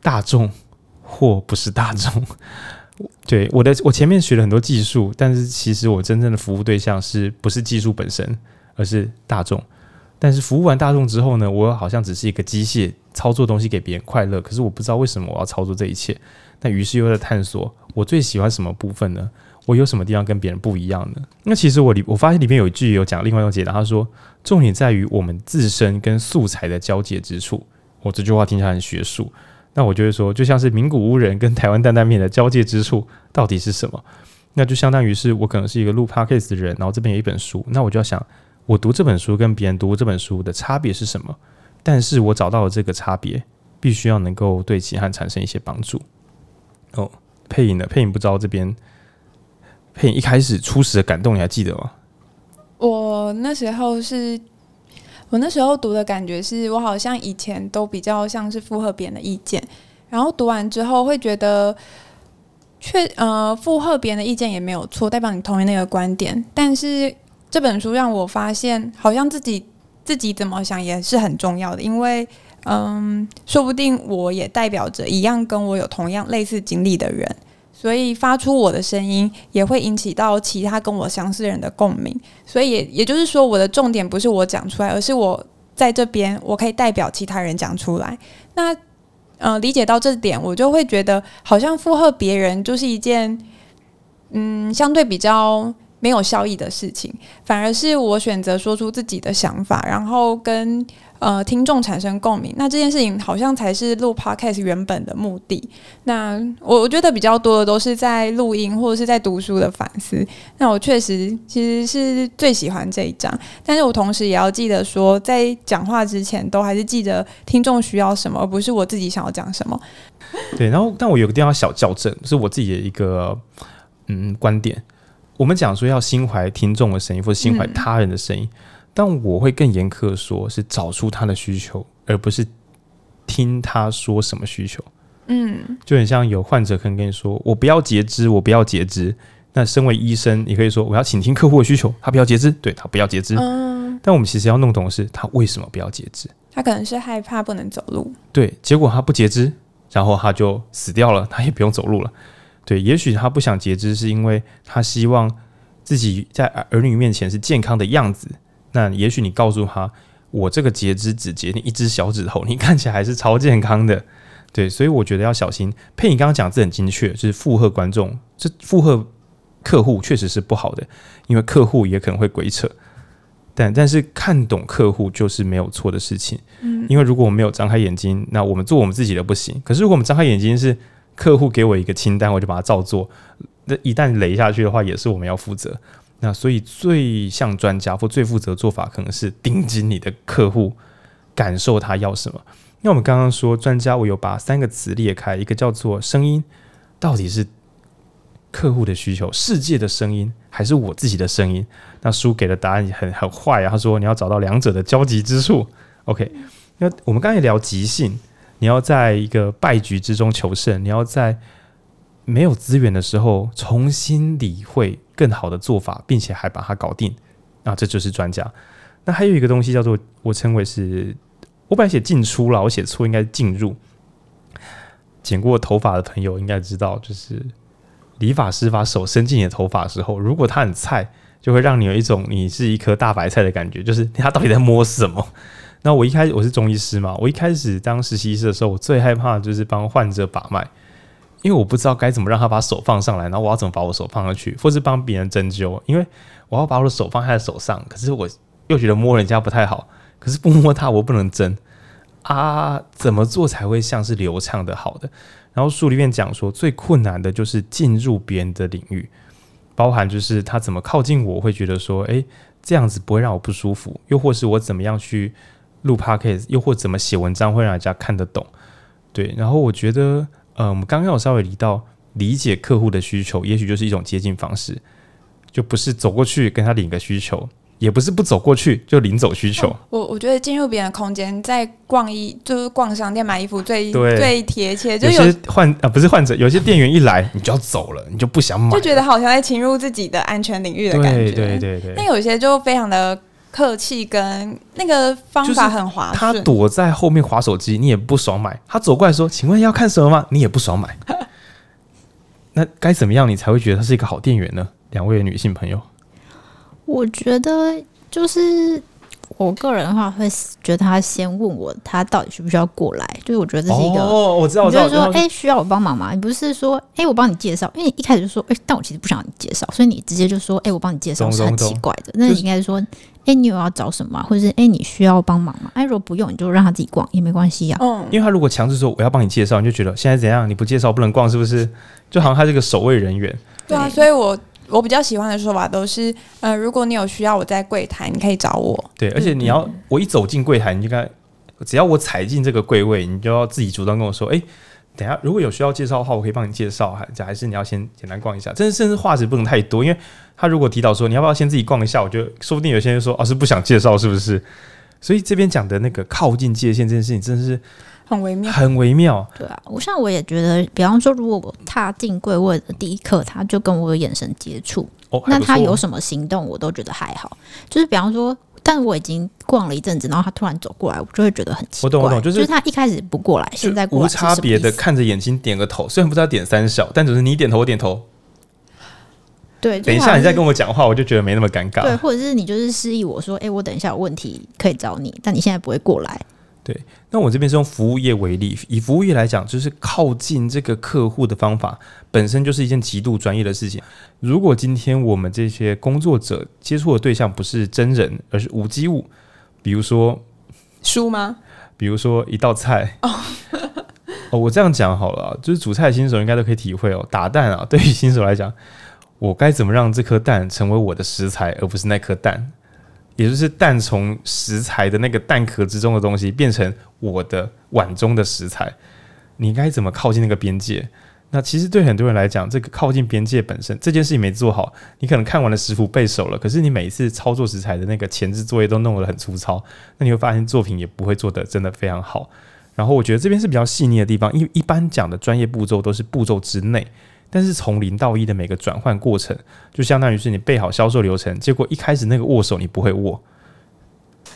大众或不是大众。对，我的，我前面学了很多技术，但是其实我真正的服务对象是不是技术本身，而是大众。但是服务完大众之后呢，我好像只是一个机械操作东西给别人快乐，可是我不知道为什么我要操作这一切。那于是又在探索我最喜欢什么部分呢？我有什么地方跟别人不一样呢？那其实我里我发现里面有一句有讲另外一种解答，他说重点在于我们自身跟素材的交界之处。我这句话听起来很学术，那我就会说，就像是名古屋人跟台湾担担面的交界之处到底是什么？那就相当于是我可能是一个录 podcast 的人，然后这边有一本书，那我就要想，我读这本书跟别人读这本书的差别是什么？但是我找到了这个差别，必须要能够对其他人产生一些帮助。哦，配音的配音不知道这边。配一开始初始的感动，你还记得吗？
我那时候是，我那时候读的感觉是我好像以前都比较像是附和别人的意见，然后读完之后会觉得，确呃附和别人的意见也没有错，代表你同意那个观点。但是这本书让我发现，好像自己自己怎么想也是很重要的，因为嗯，说不定我也代表着一样跟我有同样类似经历的人。所以发出我的声音，也会引起到其他跟我相似人的共鸣。所以也也就是说，我的重点不是我讲出来，而是我在这边，我可以代表其他人讲出来。那呃，理解到这点，我就会觉得好像附和别人就是一件嗯，相对比较没有效益的事情，反而是我选择说出自己的想法，然后跟。呃，听众产生共鸣，那这件事情好像才是录 Podcast 原本的目的。那我我觉得比较多的都是在录音或者是在读书的反思。那我确实其实是最喜欢这一章，但是我同时也要记得说，在讲话之前都还是记得听众需要什么，而不是我自己想要讲什么。[laughs]
对，然后但我有个地方小校正，是我自己的一个嗯观点。我们讲说要心怀听众的声音，或者心怀他人的声音。嗯但我会更严苛，说是找出他的需求，而不是听他说什么需求。嗯，就很像有患者可能跟你说：“我不要截肢，我不要截肢。”那身为医生，你可以说：“我要倾听客户的需求，他不要截肢，对，他不要截肢。”嗯，但我们其实要弄懂的是，他为什么不要截肢？
他可能是害怕不能走路。
对，结果他不截肢，然后他就死掉了，他也不用走路了。对，也许他不想截肢，是因为他希望自己在儿女面前是健康的样子。那也许你告诉他，我这个截肢只截你一只小指头，你看起来还是超健康的，[laughs] 对，所以我觉得要小心。佩你刚刚讲的字很精确，就是附和观众，这附和客户确实是不好的，因为客户也可能会鬼扯。但但是看懂客户就是没有错的事情，嗯，因为如果我们没有张开眼睛，那我们做我们自己的不行。可是如果我们张开眼睛，是客户给我一个清单，我就把它照做，那一旦雷下去的话，也是我们要负责。那所以最像专家或最负责做法，可能是盯紧你的客户，感受他要什么。那我们刚刚说专家，我有把三个词列开，一个叫做声音，到底是客户的需求、世界的声音，还是我自己的声音？那书给的答案很很坏啊，他说你要找到两者的交集之处。OK，那我们刚才聊即兴，你要在一个败局之中求胜，你要在没有资源的时候重新理会。更好的做法，并且还把它搞定，啊，这就是专家。那还有一个东西叫做，我称为是，我本来写进出了，我写错，应该进入。剪过头发的朋友应该知道，就是理发师把手伸进你的头发的时候，如果他很菜，就会让你有一种你是一颗大白菜的感觉，就是他到底在摸什么？[laughs] 那我一开始我是中医师嘛，我一开始当实习医师的时候，我最害怕就是帮患者把脉。因为我不知道该怎么让他把手放上来，然后我要怎么把我手放上去，或是帮别人针灸，因为我要把我的手放在手上，可是我又觉得摸人家不太好，可是不摸他我不能针啊，怎么做才会像是流畅的好的？然后书里面讲说，最困难的就是进入别人的领域，包含就是他怎么靠近我，会觉得说，诶，这样子不会让我不舒服，又或是我怎么样去录 p o c a s t 又或怎么写文章会让人家看得懂，对，然后我觉得。呃，我们刚刚有稍微提到理解客户的需求，也许就是一种接近方式，就不是走过去跟他领个需求，也不是不走过去就领走需求。哦、
我我觉得进入别人的空间，在逛衣就是逛商店买衣服最最贴切。就有，有些
患啊、呃、不是患者，有些店员一来你就要走了，你就不想买，
就觉得好像在侵入自己的安全领域的感觉。
对对对对。
但有些就非常的。客气跟那个方法很滑顺，
他躲在后面划手机，你也不爽买。他走过来说：“请问要看什么吗？”你也不爽买。[laughs] 那该怎么样你才会觉得他是一个好店员呢？两位女性朋友，
我觉得就是我个人的话会觉得他先问我他到底需不需要过来，就是我觉得这是一个
哦，我知道，我知道，
就是说，哎、欸，需要我帮忙吗？你不是说，哎、欸，我帮你介绍，因为你一开始就说，哎、欸，但我其实不想让你介绍，所以你直接就说，哎、欸，我帮你介绍是很奇怪的。那你应该是说，哎、欸，你有要找什么，或者是哎、欸，你需要帮忙吗？哎、欸，如果不用，你就让他自己逛也没关系呀。
嗯，
因为他如果强制说我要帮你介绍，你就觉得现在怎样？你不介绍不能逛，是不是？就好像他是个守卫人员。
对啊，所以我。我比较喜欢的说法都是，呃，如果你有需要，我在柜台，你可以找我。
对，而且你要我一走进柜台，你就该，只要我踩进这个柜位，你就要自己主动跟我说，哎，等下如果有需要介绍的话，我可以帮你介绍，还还是你要先简单逛一下。真的，甚至话词不能太多，因为他如果提到说你要不要先自己逛一下，我觉得说不定有些人说哦是不想介绍，是不是？所以这边讲的那个靠近界限这件事情，真的是。
很微妙，
很微妙。
对啊，我像我也觉得，比方说，如果我踏进柜位的第一刻，他就跟我有眼神接触，哦，那他有什么行动，我都觉得还好。就是比方说，但我已经逛了一阵子，然后他突然走过来，我就会觉得很奇怪。
我懂，我懂，就是、
就是、他一开始不过来，现在过来，
无差别的看着眼睛点个头，虽然不知道点三小，但只是你点头，我点头。
对，
等一下你再跟我讲话，我就觉得没那么尴尬。
对，或者是你就是示意我说，哎、欸，我等一下有问题可以找你，但你现在不会过来。
对，那我这边是用服务业为例，以服务业来讲，就是靠近这个客户的方法本身就是一件极度专业的事情。如果今天我们这些工作者接触的对象不是真人，而是无机物，比如说
书吗？
比如说一道菜哦，哦，我这样讲好了，就是煮菜新手应该都可以体会哦。打蛋啊，对于新手来讲，我该怎么让这颗蛋成为我的食材，而不是那颗蛋？也就是蛋从食材的那个蛋壳之中的东西变成我的碗中的食材，你该怎么靠近那个边界？那其实对很多人来讲，这个靠近边界本身这件事情没做好，你可能看完了食谱背熟了，可是你每一次操作食材的那个前置作业都弄得很粗糙，那你会发现作品也不会做得真的非常好。然后我觉得这边是比较细腻的地方，因为一般讲的专业步骤都是步骤之内。但是从零到一的每个转换过程，就相当于是你背好销售流程，结果一开始那个握手你不会握，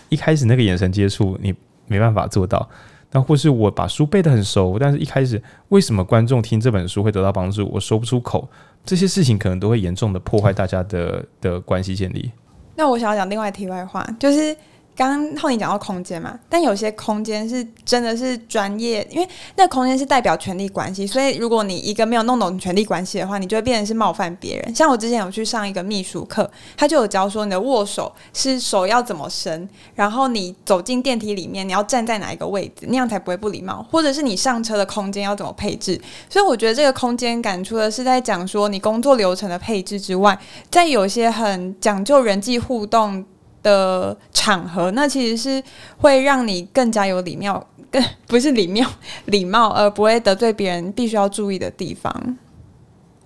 一开始那个眼神接触你没办法做到。那或是我把书背得很熟，但是一开始为什么观众听这本书会得到帮助，我说不出口，这些事情可能都会严重的破坏大家的的关系建立。
那我想要讲另外题外话，就是。刚刚浩宁讲到空间嘛，但有些空间是真的是专业，因为那个空间是代表权力关系，所以如果你一个没有弄懂权力关系的话，你就会变成是冒犯别人。像我之前有去上一个秘书课，他就有教说你的握手是手要怎么伸，然后你走进电梯里面你要站在哪一个位置，那样才不会不礼貌，或者是你上车的空间要怎么配置。所以我觉得这个空间感除了是在讲说你工作流程的配置之外，在有些很讲究人际互动的场合，那其实是会让你更加有礼貌，更 [laughs] 不是礼貌，礼貌而不会得罪别人，必须要注意的地方。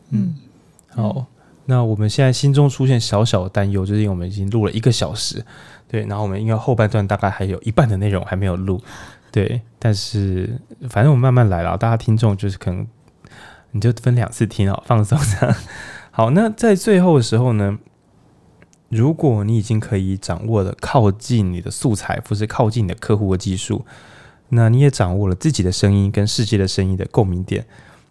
嗯，好，那我们现在心中出现小小的担忧，就是因为我们已经录了一个小时，对，然后我们应该后半段大概还有一半的内容还没有录，对，但是反正我们慢慢来了，大家听众就是可能你就分两次听哦，放松这样。好，那在最后的时候呢，如果你已经可以掌握了靠近你的素材，或是靠近你的客户的技术，那你也掌握了自己的声音跟世界的声音的共鸣点，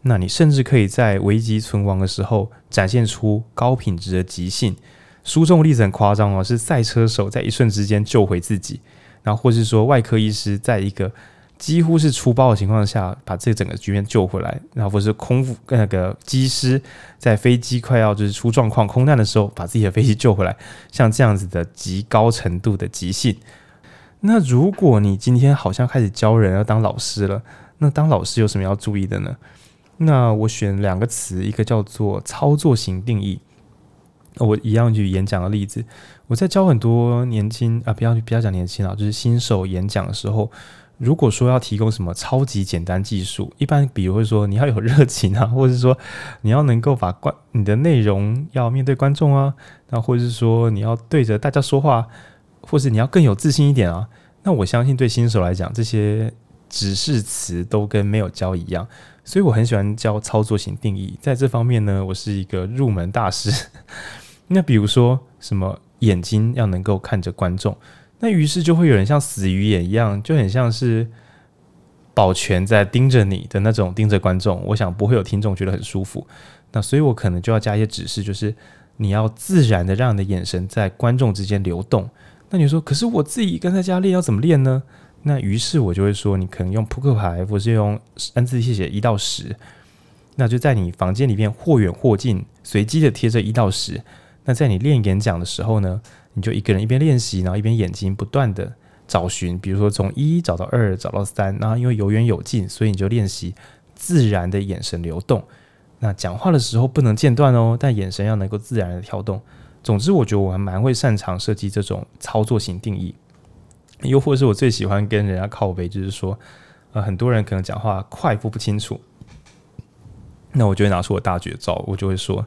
那你甚至可以在危机存亡的时候展现出高品质的即兴。书中的例子很夸张哦，是赛车手在一瞬之间救回自己，然后或是说外科医师在一个。几乎是出包的情况下，把这整个局面救回来，然后或是空服那个机师在飞机快要就是出状况空难的时候，把自己的飞机救回来，像这样子的极高程度的即兴。那如果你今天好像开始教人要当老师了，那当老师有什么要注意的呢？那我选两个词，一个叫做操作型定义。我一样举演讲的例子，我在教很多年轻啊，不要不要讲年轻啊，就是新手演讲的时候。如果说要提供什么超级简单技术，一般比如会说你要有热情啊，[laughs] 或者是说你要能够把观你的内容要面对观众啊，那或者是说你要对着大家说话，或是你要更有自信一点啊，那我相信对新手来讲，这些指示词都跟没有教一样，所以我很喜欢教操作型定义，在这方面呢，我是一个入门大师。[laughs] 那比如说什么眼睛要能够看着观众。那于是就会有人像死鱼眼一样，就很像是保全在盯着你的那种盯着观众。我想不会有听众觉得很舒服。那所以我可能就要加一些指示，就是你要自然的让你的眼神在观众之间流动。那你说，可是我自己跟在家练要怎么练呢？那于是我就会说，你可能用扑克牌，或是用 N 字写写一到十，那就在你房间里面或远或近，随机的贴着一到十。那在你练演讲的时候呢，你就一个人一边练习，然后一边眼睛不断的找寻，比如说从一找到二，找到三，然后因为有远有近，所以你就练习自然的眼神流动。那讲话的时候不能间断哦，但眼神要能够自然的跳动。总之，我觉得我还蛮会擅长设计这种操作型定义。又或是我最喜欢跟人家靠背，就是说，呃，很多人可能讲话快或不清楚，那我就会拿出我大绝招，我就会说，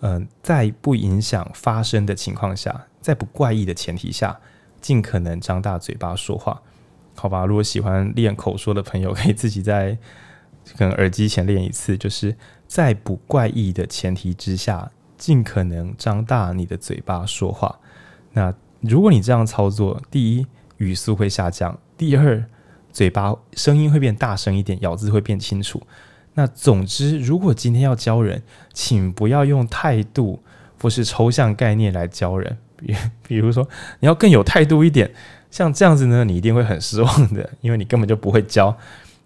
嗯、在不影响发声的情况下，在不怪异的前提下，尽可能张大嘴巴说话，好吧？如果喜欢练口说的朋友，可以自己在可能耳机前练一次，就是在不怪异的前提之下，尽可能张大你的嘴巴说话。那如果你这样操作，第一，语速会下降。第二，嘴巴声音会变大声一点，咬字会变清楚。那总之，如果今天要教人，请不要用态度或是抽象概念来教人。[laughs] 比如说，你要更有态度一点，像这样子呢，你一定会很失望的，因为你根本就不会教。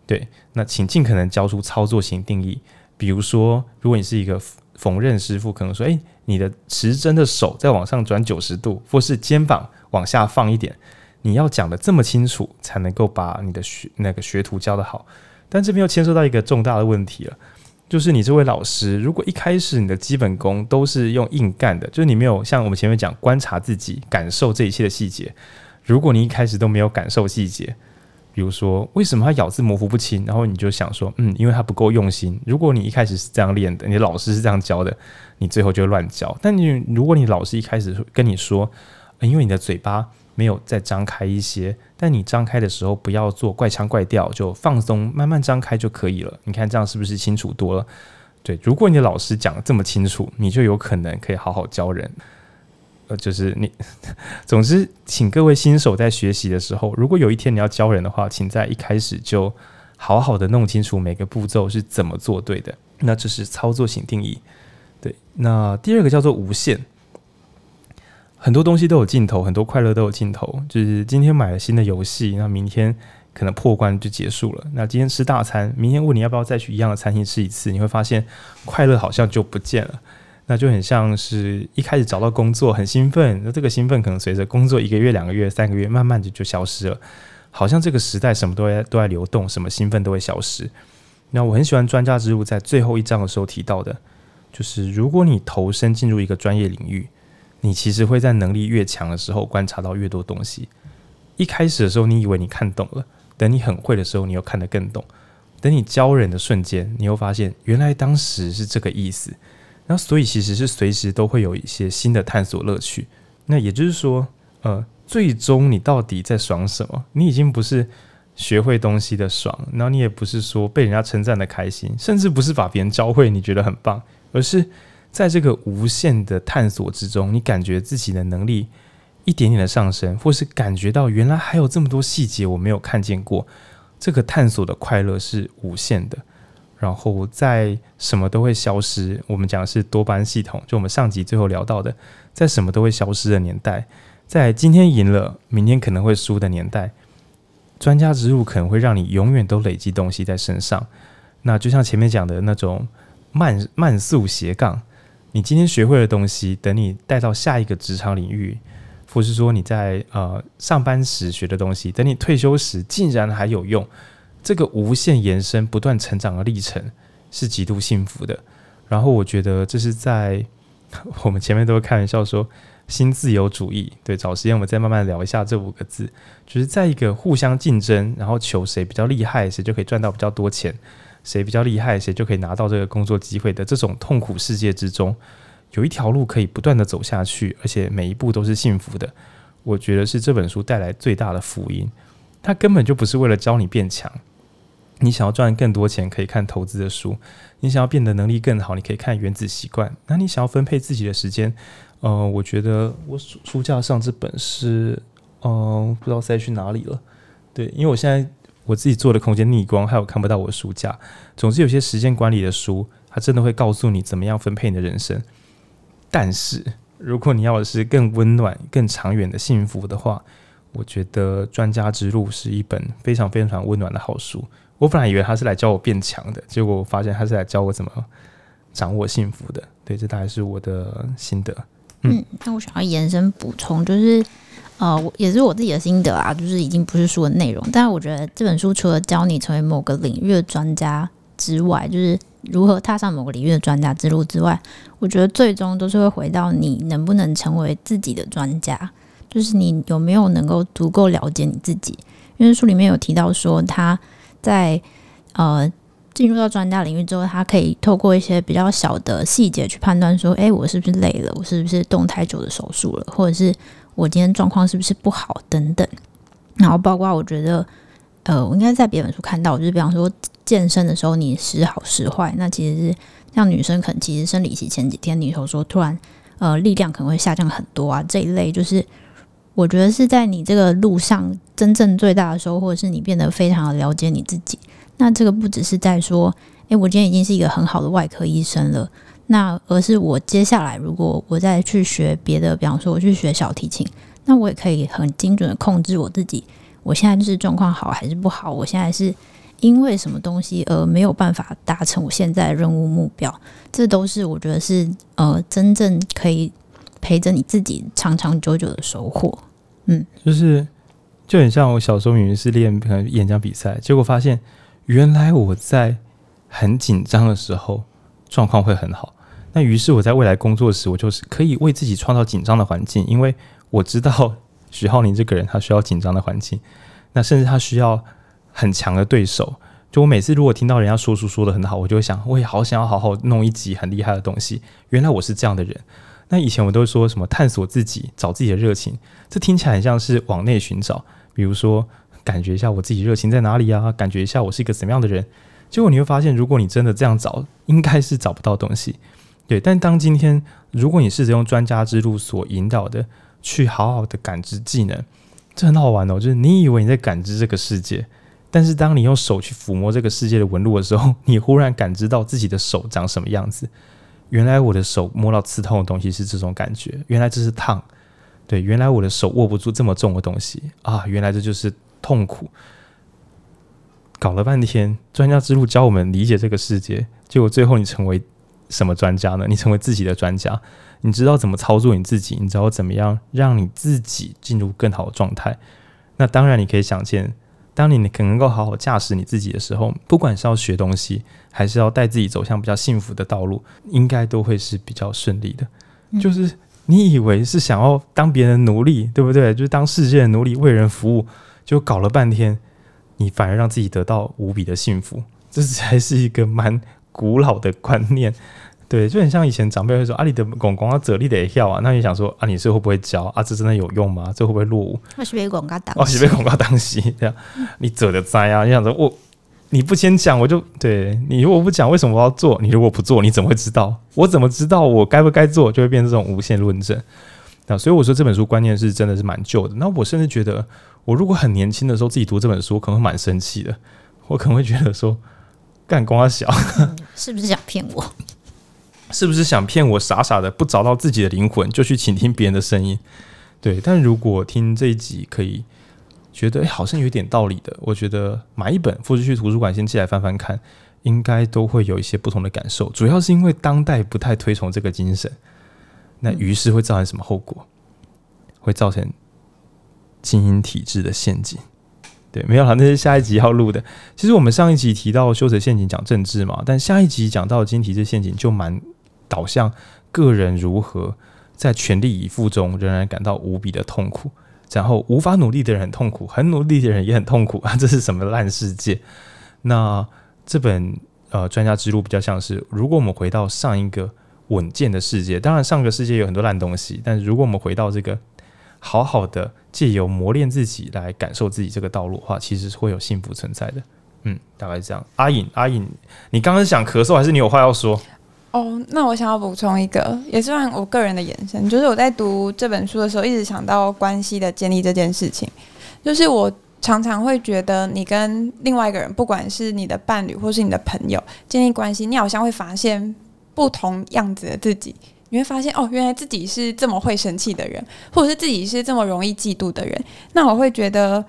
对，那请尽可能教出操作型定义。比如说，如果你是一个缝纫师傅，可能说，诶，你的持针的手再往上转九十度，或是肩膀往下放一点。你要讲得这么清楚，才能够把你的学那个学徒教得好。但这边又牵涉到一个重大的问题了，就是你这位老师，如果一开始你的基本功都是用硬干的，就是你没有像我们前面讲观察自己、感受这一切的细节。如果你一开始都没有感受细节，比如说为什么他咬字模糊不清，然后你就想说，嗯，因为他不够用心。如果你一开始是这样练的，你的老师是这样教的，你最后就乱教。但你如果你老师一开始跟你说，因为你的嘴巴。没有再张开一些，但你张开的时候不要做怪腔怪调，就放松，慢慢张开就可以了。你看这样是不是清楚多了？对，如果你老师讲得这么清楚，你就有可能可以好好教人。呃，就是你，总之，请各位新手在学习的时候，如果有一天你要教人的话，请在一开始就好好的弄清楚每个步骤是怎么做对的。那这是操作型定义。对，那第二个叫做无限。很多东西都有尽头，很多快乐都有尽头。就是今天买了新的游戏，那明天可能破关就结束了。那今天吃大餐，明天问你要不要再去一样的餐厅吃一次，你会发现快乐好像就不见了。那就很像是一开始找到工作很兴奋，那这个兴奋可能随着工作一个月、两个月、三个月，慢慢的就消失了。好像这个时代什么都在都在流动，什么兴奋都会消失。那我很喜欢专家之路在最后一章的时候提到的，就是如果你投身进入一个专业领域。你其实会在能力越强的时候观察到越多东西。一开始的时候，你以为你看懂了，等你很会的时候，你又看得更懂。等你教人的瞬间，你又发现原来当时是这个意思。那所以其实是随时都会有一些新的探索乐趣。那也就是说，呃，最终你到底在爽什么？你已经不是学会东西的爽，然后你也不是说被人家称赞的开心，甚至不是把别人教会你觉得很棒，而是。在这个无限的探索之中，你感觉自己的能力一点点的上升，或是感觉到原来还有这么多细节我没有看见过，这个探索的快乐是无限的。然后在什么都会消失，我们讲的是多巴胺系统，就我们上集最后聊到的，在什么都会消失的年代，在今天赢了，明天可能会输的年代，专家之路可能会让你永远都累积东西在身上。那就像前面讲的那种慢慢速斜杠。你今天学会的东西，等你带到下一个职场领域，或是说你在呃上班时学的东西，等你退休时竟然还有用，这个无限延伸、不断成长的历程是极度幸福的。然后我觉得这是在 [laughs] 我们前面都会开玩笑说新自由主义，对，找时间我们再慢慢聊一下这五个字，就是在一个互相竞争，然后求谁比较厉害，谁就可以赚到比较多钱。谁比较厉害，谁就可以拿到这个工作机会的这种痛苦世界之中，有一条路可以不断的走下去，而且每一步都是幸福的。我觉得是这本书带来最大的福音。它根本就不是为了教你变强。你想要赚更多钱，可以看投资的书；你想要变得能力更好，你可以看原子习惯。那你想要分配自己的时间，呃，我觉得我书架上这本是，呃，不知道塞去哪里了。对，因为我现在。我自己做的空间逆光，还有看不到我的书架。总之，有些时间管理的书，它真的会告诉你怎么样分配你的人生。但是，如果你要的是更温暖、更长远的幸福的话，我觉得《专家之路》是一本非常非常温暖的好书。我本来以为他是来教我变强的，结果我发现他是来教我怎么掌握幸福的。对，这大概是我的心得。嗯，
那我想要延伸补充，就是呃，我也是我自己的心得啊，就是已经不是书的内容，但是我觉得这本书除了教你成为某个领域的专家之外，就是如何踏上某个领域的专家之路之外，我觉得最终都是会回到你能不能成为自己的专家，就是你有没有能够足够了解你自己。因为书里面有提到说，他在呃。进入到专家领域之后，他可以透过一些比较小的细节去判断说：“诶，我是不是累了？我是不是动太久的手术了？或者是我今天状况是不是不好？等等。”然后包括我觉得，呃，我应该在别本书看到，就是比方说健身的时候你时好时坏，那其实是像女生可能其实生理期前几天，你说说突然呃力量可能会下降很多啊，这一类就是我觉得是在你这个路上真正最大的收获，是你变得非常的了解你自己。那这个不只是在说，诶，我今天已经是一个很好的外科医生了。那而是我接下来，如果我再去学别的，比方说我去学小提琴，那我也可以很精准的控制我自己。我现在就是状况好还是不好？我现在是因为什么东西而没有办法达成我现在任务目标？这都是我觉得是呃，真正可以陪着你自己长长久久的收获。嗯，
就是就很像我小时候明明是练可能演讲比赛，结果发现。原来我在很紧张的时候状况会很好，那于是我在未来工作时，我就是可以为自己创造紧张的环境，因为我知道 [laughs] 徐浩宁这个人他需要紧张的环境，那甚至他需要很强的对手。就我每次如果听到人家说书说得很好，我就会想，我也好想要好好弄一集很厉害的东西。原来我是这样的人。那以前我都说什么探索自己，找自己的热情，这听起来很像是往内寻找，比如说。感觉一下我自己热情在哪里啊？感觉一下我是一个怎么样的人？结果你会发现，如果你真的这样找，应该是找不到东西。对，但当今天如果你试着用专家之路所引导的，去好好的感知技能，这很好玩哦。就是你以为你在感知这个世界，但是当你用手去抚摸这个世界的纹路的时候，[laughs] 你忽然感知到自己的手长什么样子。原来我的手摸到刺痛的东西是这种感觉，原来这是烫。对，原来我的手握不住这么重的东西啊，原来这就是。痛苦，搞了半天，专家之路教我们理解这个世界，结果最后你成为什么专家呢？你成为自己的专家，你知道怎么操作你自己，你知道怎么样让你自己进入更好的状态。那当然，你可以想见，当你可能够好好驾驶你自己的时候，不管是要学东西，还是要带自己走向比较幸福的道路，应该都会是比较顺利的。嗯、就是你以为是想要当别人的奴隶，对不对？就是当世界的奴隶，为人服务。就搞了半天，你反而让自己得到无比的幸福，这才是一个蛮古老的观念。[laughs] 对，就很像以前长辈会说：“啊，你的广告这里得要啊。”那你想说：“啊，你是会不会教啊？这真的有用吗？这会不会落伍？”
我是被广告当，
哦，是被广告当戏 [laughs] 这样。你走的灾啊！你想说我，你不先讲，我就对你如果不讲，为什么我要做？你如果不做，你怎么会知道？我怎么知道我该不该做？就会变成这种无限论证。那所以我说这本书观念是真的是蛮旧的。那我甚至觉得。我如果很年轻的时候自己读这本书，可能会蛮生气的。我可能会觉得说，干光小，
是不是想骗我？
是不是想骗我？傻傻的不找到自己的灵魂，就去倾听别人的声音。对，但如果听这一集可以觉得，好像有点道理的，我觉得买一本，或者去图书馆先借来翻翻看，应该都会有一些不同的感受。主要是因为当代不太推崇这个精神，那于是会造成什么后果？会造成。精英体制的陷阱，对，没有了，那是下一集要录的。其实我们上一集提到修辞陷阱讲政治嘛，但下一集讲到晶体质陷阱就蛮导向个人如何在全力以赴中仍然感到无比的痛苦，然后无法努力的人很痛苦，很努力的人也很痛苦啊，这是什么烂世界？那这本呃专家之路比较像是，如果我们回到上一个稳健的世界，当然上个世界有很多烂东西，但是如果我们回到这个。好好的借由磨练自己来感受自己这个道路的话，其实是会有幸福存在的。嗯，大概是这样。阿颖，阿颖，你刚刚是想咳嗽，还是你有话要说？
哦，那我想要补充一个，也是算我个人的延伸，就是我在读这本书的时候，一直想到关系的建立这件事情。就是我常常会觉得，你跟另外一个人，不管是你的伴侣或是你的朋友建立关系，你好像会发现不同样子的自己。你会发现哦，原来自己是这么会生气的人，或者是自己是这么容易嫉妒的人。那我会觉得，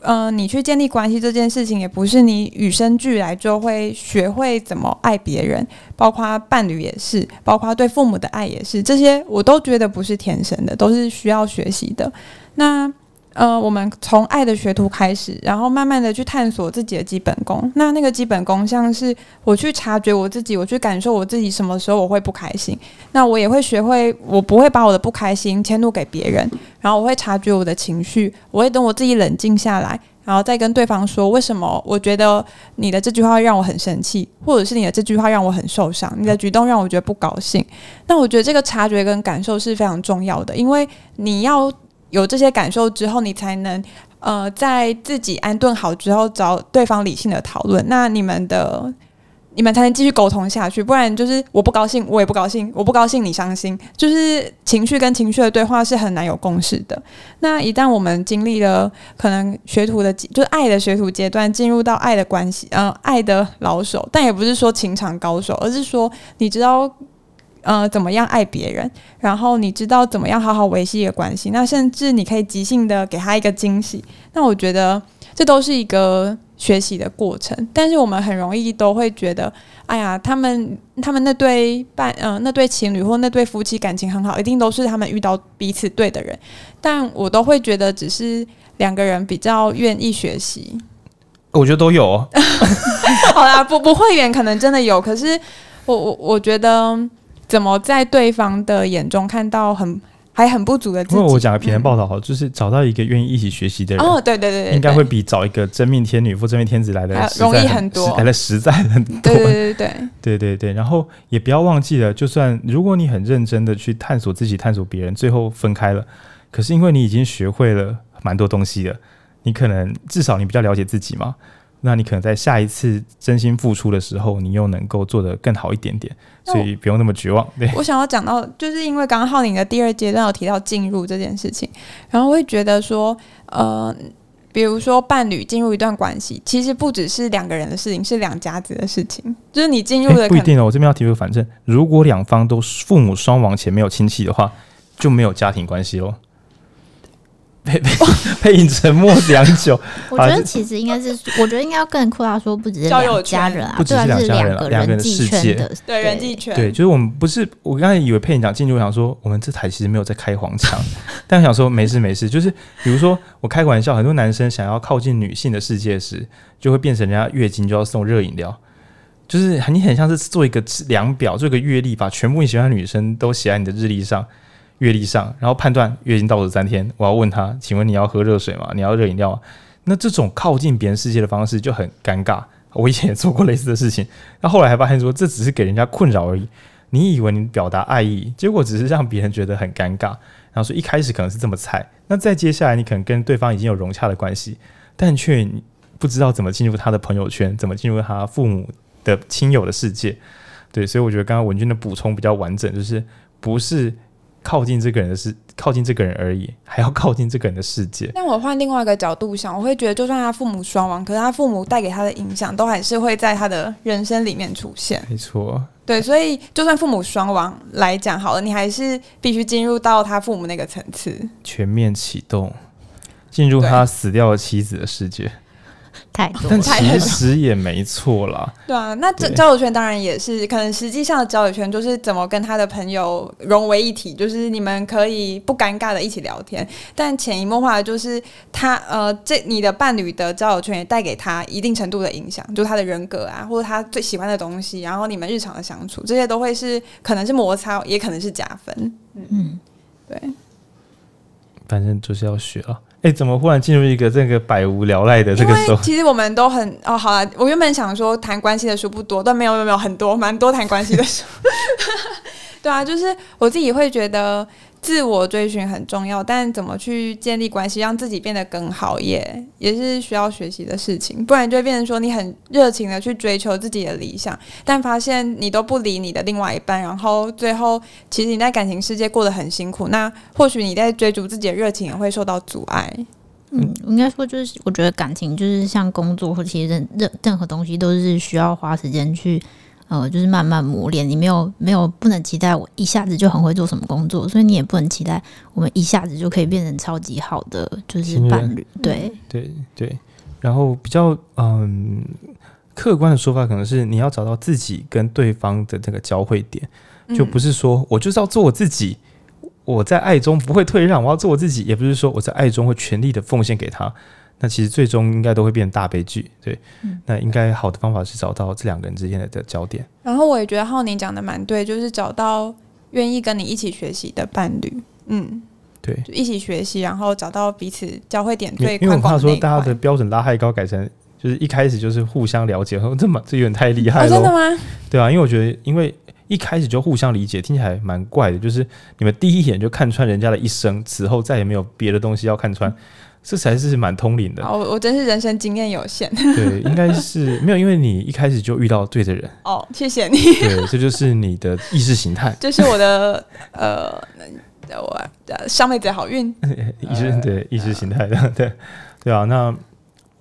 嗯、你去建立关系这件事情，也不是你与生俱来就会学会怎么爱别人，包括伴侣也是，包括对父母的爱也是，这些我都觉得不是天生的，都是需要学习的。那。呃，我们从爱的学徒开始，然后慢慢的去探索自己的基本功。那那个基本功，像是我去察觉我自己，我去感受我自己什么时候我会不开心。那我也会学会，我不会把我的不开心迁怒给别人。然后我会察觉我的情绪，我会等我自己冷静下来，然后再跟对方说，为什么我觉得你的这句话让我很生气，或者是你的这句话让我很受伤，你的举动让我觉得不高兴。那我觉得这个察觉跟感受是非常重要的，因为你要。有这些感受之后，你才能呃，在自己安顿好之后，找对方理性的讨论。那你们的你们才能继续沟通下去。不然就是我不高兴，我也不高兴；我不高兴，你伤心。就是情绪跟情绪的对话是很难有共识的。那一旦我们经历了可能学徒的，就是爱的学徒阶段，进入到爱的关系，嗯、爱的老手，但也不是说情场高手，而是说你知道。呃，怎么样爱别人？然后你知道怎么样好好维系一个关系？那甚至你可以即兴的给他一个惊喜。那我觉得这都是一个学习的过程。但是我们很容易都会觉得，哎呀，他们他们那对伴，嗯、呃，那对情侣或那对夫妻感情很好，一定都是他们遇到彼此对的人。但我都会觉得，只是两个人比较愿意学习。
我觉得都有、哦。[laughs]
好啦，不不会员可能真的有，可是我我我觉得。怎么在对方的眼中看到很还很不足的自己？
因为我讲的平台报道好，就是找到一个愿意一起学习的人。
哦，对对对，对，
应该会比找一个真命天女或真命天子来的
容易很多，
来的实在很多。
对对对对对，
对对对。然后也不要忘记了，就算如果你很认真的去探索自己、探索别人，最后分开了，可是因为你已经学会了蛮多东西了，你可能至少你比较了解自己嘛。那你可能在下一次真心付出的时候，你又能够做得更好一点点，所以不用那么绝望。对，
我想要讲到，就是因为刚刚浩宁的第二阶段有提到进入这件事情，然后我会觉得说，呃，比如说伴侣进入一段关系，其实不只是两个人的事情，是两家子的事情。就是你进入的、欸、
不一定哦。我这边要提出，反正如果两方都父母双亡且没有亲戚的话，就没有家庭关系喽。配配配影沉默良久。
我觉得其实应该是，我觉得应该要更扩大说，不只是两家人啊，
不只是两家人，两个人的世界，
对人际圈，
对，就是我们不是，我刚才以为配影讲进入，想说我们这台其实没有在开黄腔，[laughs] 但想说没事没事，就是比如说我开个玩笑，很多男生想要靠近女性的世界时，就会变成人家月经就要送热饮料，就是你很像是做一个量表，做一个月历，把全部你喜欢的女生都写在你的日历上。阅历上，然后判断月经倒数三天，我要问他，请问你要喝热水吗？你要热饮料吗？那这种靠近别人世界的方式就很尴尬。我以前也做过类似的事情，那后来还发现说，这只是给人家困扰而已。你以为你表达爱意，结果只是让别人觉得很尴尬。然后说一开始可能是这么菜，那再接下来你可能跟对方已经有融洽的关系，但却不知道怎么进入他的朋友圈，怎么进入他父母的亲友的世界。对，所以我觉得刚刚文君的补充比较完整，就是不是。靠近这个人的是靠近这个人而已，还要靠近这个人的世界。
但我换另外一个角度想，我会觉得，就算他父母双亡，可是他父母带给他的影响，都还是会在他的人生里面出现。
没错，
对，所以就算父母双亡来讲好了，你还是必须进入到他父母那个层次，
全面启动，进入他死掉的妻子的世界。
太多，
但其实也没错啦。[laughs]
对啊，那这交友圈当然也是，可能实际上的交友圈就是怎么跟他的朋友融为一体，就是你们可以不尴尬的一起聊天。但潜移默化的就是他呃，这你的伴侣的交友圈也带给他一定程度的影响，就是他的人格啊，或者他最喜欢的东西，然后你们日常的相处，这些都会是可能是摩擦，也可能是加分。嗯嗯，对，
反正就是要学了。哎，怎么忽然进入一个这个百无聊赖的这个时候？
其实我们都很哦，好了，我原本想说谈关系的书不多，但没有没有没有很多，蛮多谈关系的书。[laughs] 对啊，就是我自己会觉得。自我追寻很重要，但怎么去建立关系，让自己变得更好，也也是需要学习的事情。不然就会变成说，你很热情的去追求自己的理想，但发现你都不理你的另外一半，然后最后其实你在感情世界过得很辛苦。那或许你在追逐自己的热情也会受到阻碍。
嗯，应该说就是，我觉得感情就是像工作或其实任任任何东西都是需要花时间去呃，就是慢慢磨练。你没有没有不能期待我一下子就很会做什么工作，所以你也不能期待我们一下子就可以变成超级好的就是伴侣。对
对对，然后比较嗯客观的说法，可能是你要找到自己跟对方的这个交汇点，就不是说我就是要做我自己，我在爱中不会退让，我要做我自己，也不是说我在爱中会全力的奉献给他。那其实最终应该都会变成大悲剧，对。嗯、那应该好的方法是找到这两个人之间的的焦点。
然后我也觉得浩宁讲的蛮对，就是找到愿意跟你一起学习的伴侣，嗯，
对，
就一起学习，然后找到彼此交汇点最宽广的那一块。
因为我怕说大家的标准拉太高，改成就是一开始就是互相了解，这么这有点太厉害了。哦，
真的吗？
对啊，因为我觉得，因为一开始就互相理解，听起来蛮怪的，就是你们第一眼就看穿人家的一生，此后再也没有别的东西要看穿。嗯这才是蛮通灵的。
我我真是人生经验有限。
对，[laughs] 应该是没有，因为你一开始就遇到对的人。
哦，谢谢你。
对，这就是你的意识形态。[laughs]
这是我的呃，我上辈子好运。[laughs]
意识对意识形态的，对对啊。那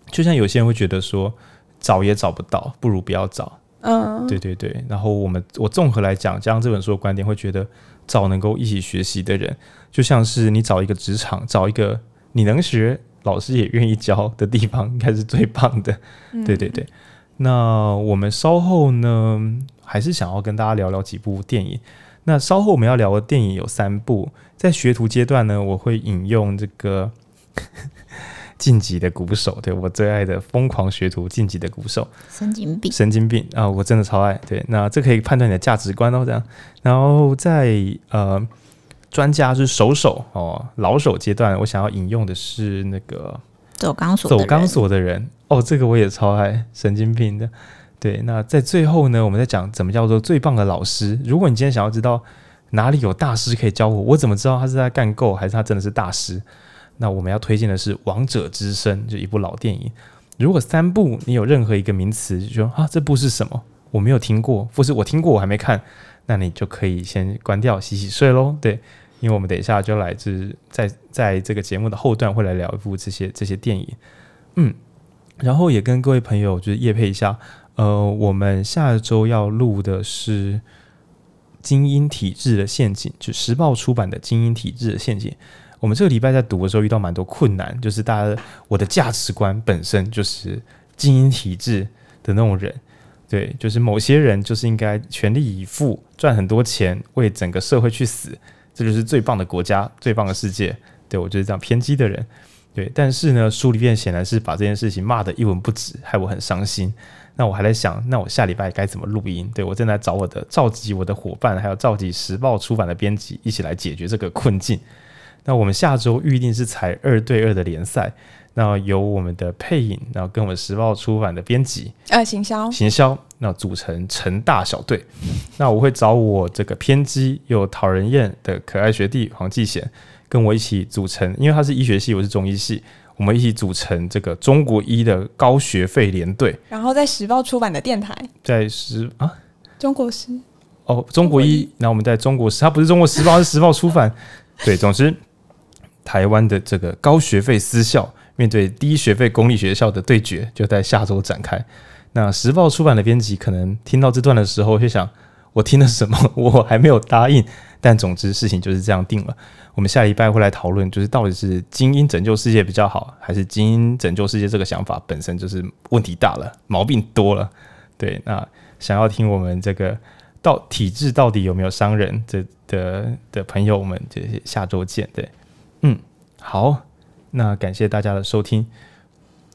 就像有些人会觉得说，找也找不到，不如不要找。嗯，对对对。然后我们我综合来讲，加上这本书的观点，会觉得找能够一起学习的人，就像是你找一个职场，找一个。你能学，老师也愿意教的地方，应该是最棒的。嗯、对对对，那我们稍后呢，还是想要跟大家聊聊几部电影。那稍后我们要聊的电影有三部，在学徒阶段呢，我会引用这个晋级的鼓手，对，我最爱的疯狂学徒晋级的鼓手，
神经病，
神经病啊，我真的超爱。对，那这可以判断你的价值观哦，这样。然后在呃。专家是手手哦，老手阶段，我想要引用的是那个
走钢索
走钢索的人哦，这个我也超爱神经病的。对，那在最后呢，我们在讲怎么叫做最棒的老师。如果你今天想要知道哪里有大师可以教我，我怎么知道他是在干够还是他真的是大师？那我们要推荐的是《王者之声》，就一部老电影。如果三部你有任何一个名词，就说啊，这部是什么？我没有听过，或是我听过我还没看，那你就可以先关掉洗洗睡喽。对。因为我们等一下就来自在在这个节目的后段会来聊一部这些这些电影，嗯，然后也跟各位朋友就是夜配一下，呃，我们下周要录的是《精英体制的陷阱》，就时报出版的《精英体制的陷阱》。我们这个礼拜在读的时候遇到蛮多困难，就是大家我的价值观本身就是精英体制的那种人，对，就是某些人就是应该 [laughs] 全力以赴赚很多钱，为整个社会去死。这就是最棒的国家，最棒的世界。对，我就是这样偏激的人。对，但是呢，书里面显然是把这件事情骂得一文不值，害我很伤心。那我还在想，那我下礼拜该怎么录音？对，我正在找我的召集我的伙伴，还有召集时报出版的编辑一起来解决这个困境。那我们下周预定是采二对二的联赛。那由我们的配音，然后跟我们时报出版的编辑，
呃，行销，
行销，那组成成大小队。那我会找我这个偏激又讨人厌的可爱学弟黄继贤，跟我一起组成，因为他是医学系，我是中医系，我们一起组成这个中国医的高学费连队。
然后在时报出版的电台，
在时啊，
中国时
哦，中国医，然后我们在中国时，他不是中国时报，是时报出版。对，总之，台湾的这个高学费私校。面对低学费公立学校的对决，就在下周展开。那时报出版的编辑可能听到这段的时候，会想：我听了什么？我还没有答应。但总之，事情就是这样定了。我们下礼拜会来讨论，就是到底是精英拯救世界比较好，还是精英拯救世界这个想法本身就是问题大了，毛病多了。对，那想要听我们这个到体制到底有没有伤人这的的朋友们，就下周见。对，嗯，好。那感谢大家的收听，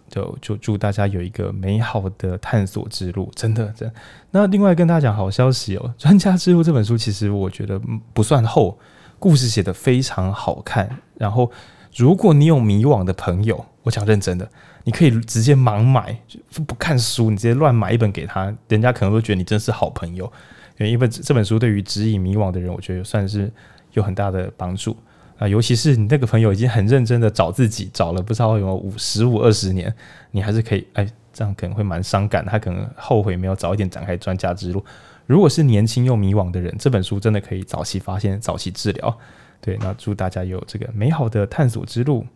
就就祝大家有一个美好的探索之路，真的真。那另外跟大家讲好消息哦，《专家之路》这本书其实我觉得不算厚，故事写得非常好看。然后如果你有迷惘的朋友，我讲认真的，你可以直接盲买，不看书，你直接乱买一本给他，人家可能会觉得你真是好朋友。因为这本书对于指引迷惘的人，我觉得算是有很大的帮助。啊，尤其是你那个朋友已经很认真的找自己，找了不知道有五十五二十年，你还是可以，哎，这样可能会蛮伤感，他可能后悔没有早一点展开专家之路。如果是年轻又迷惘的人，这本书真的可以早期发现、早期治疗。对，那祝大家有这个美好的探索之路。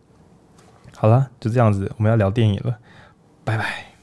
好了，就这样子，我们要聊电影了，拜拜。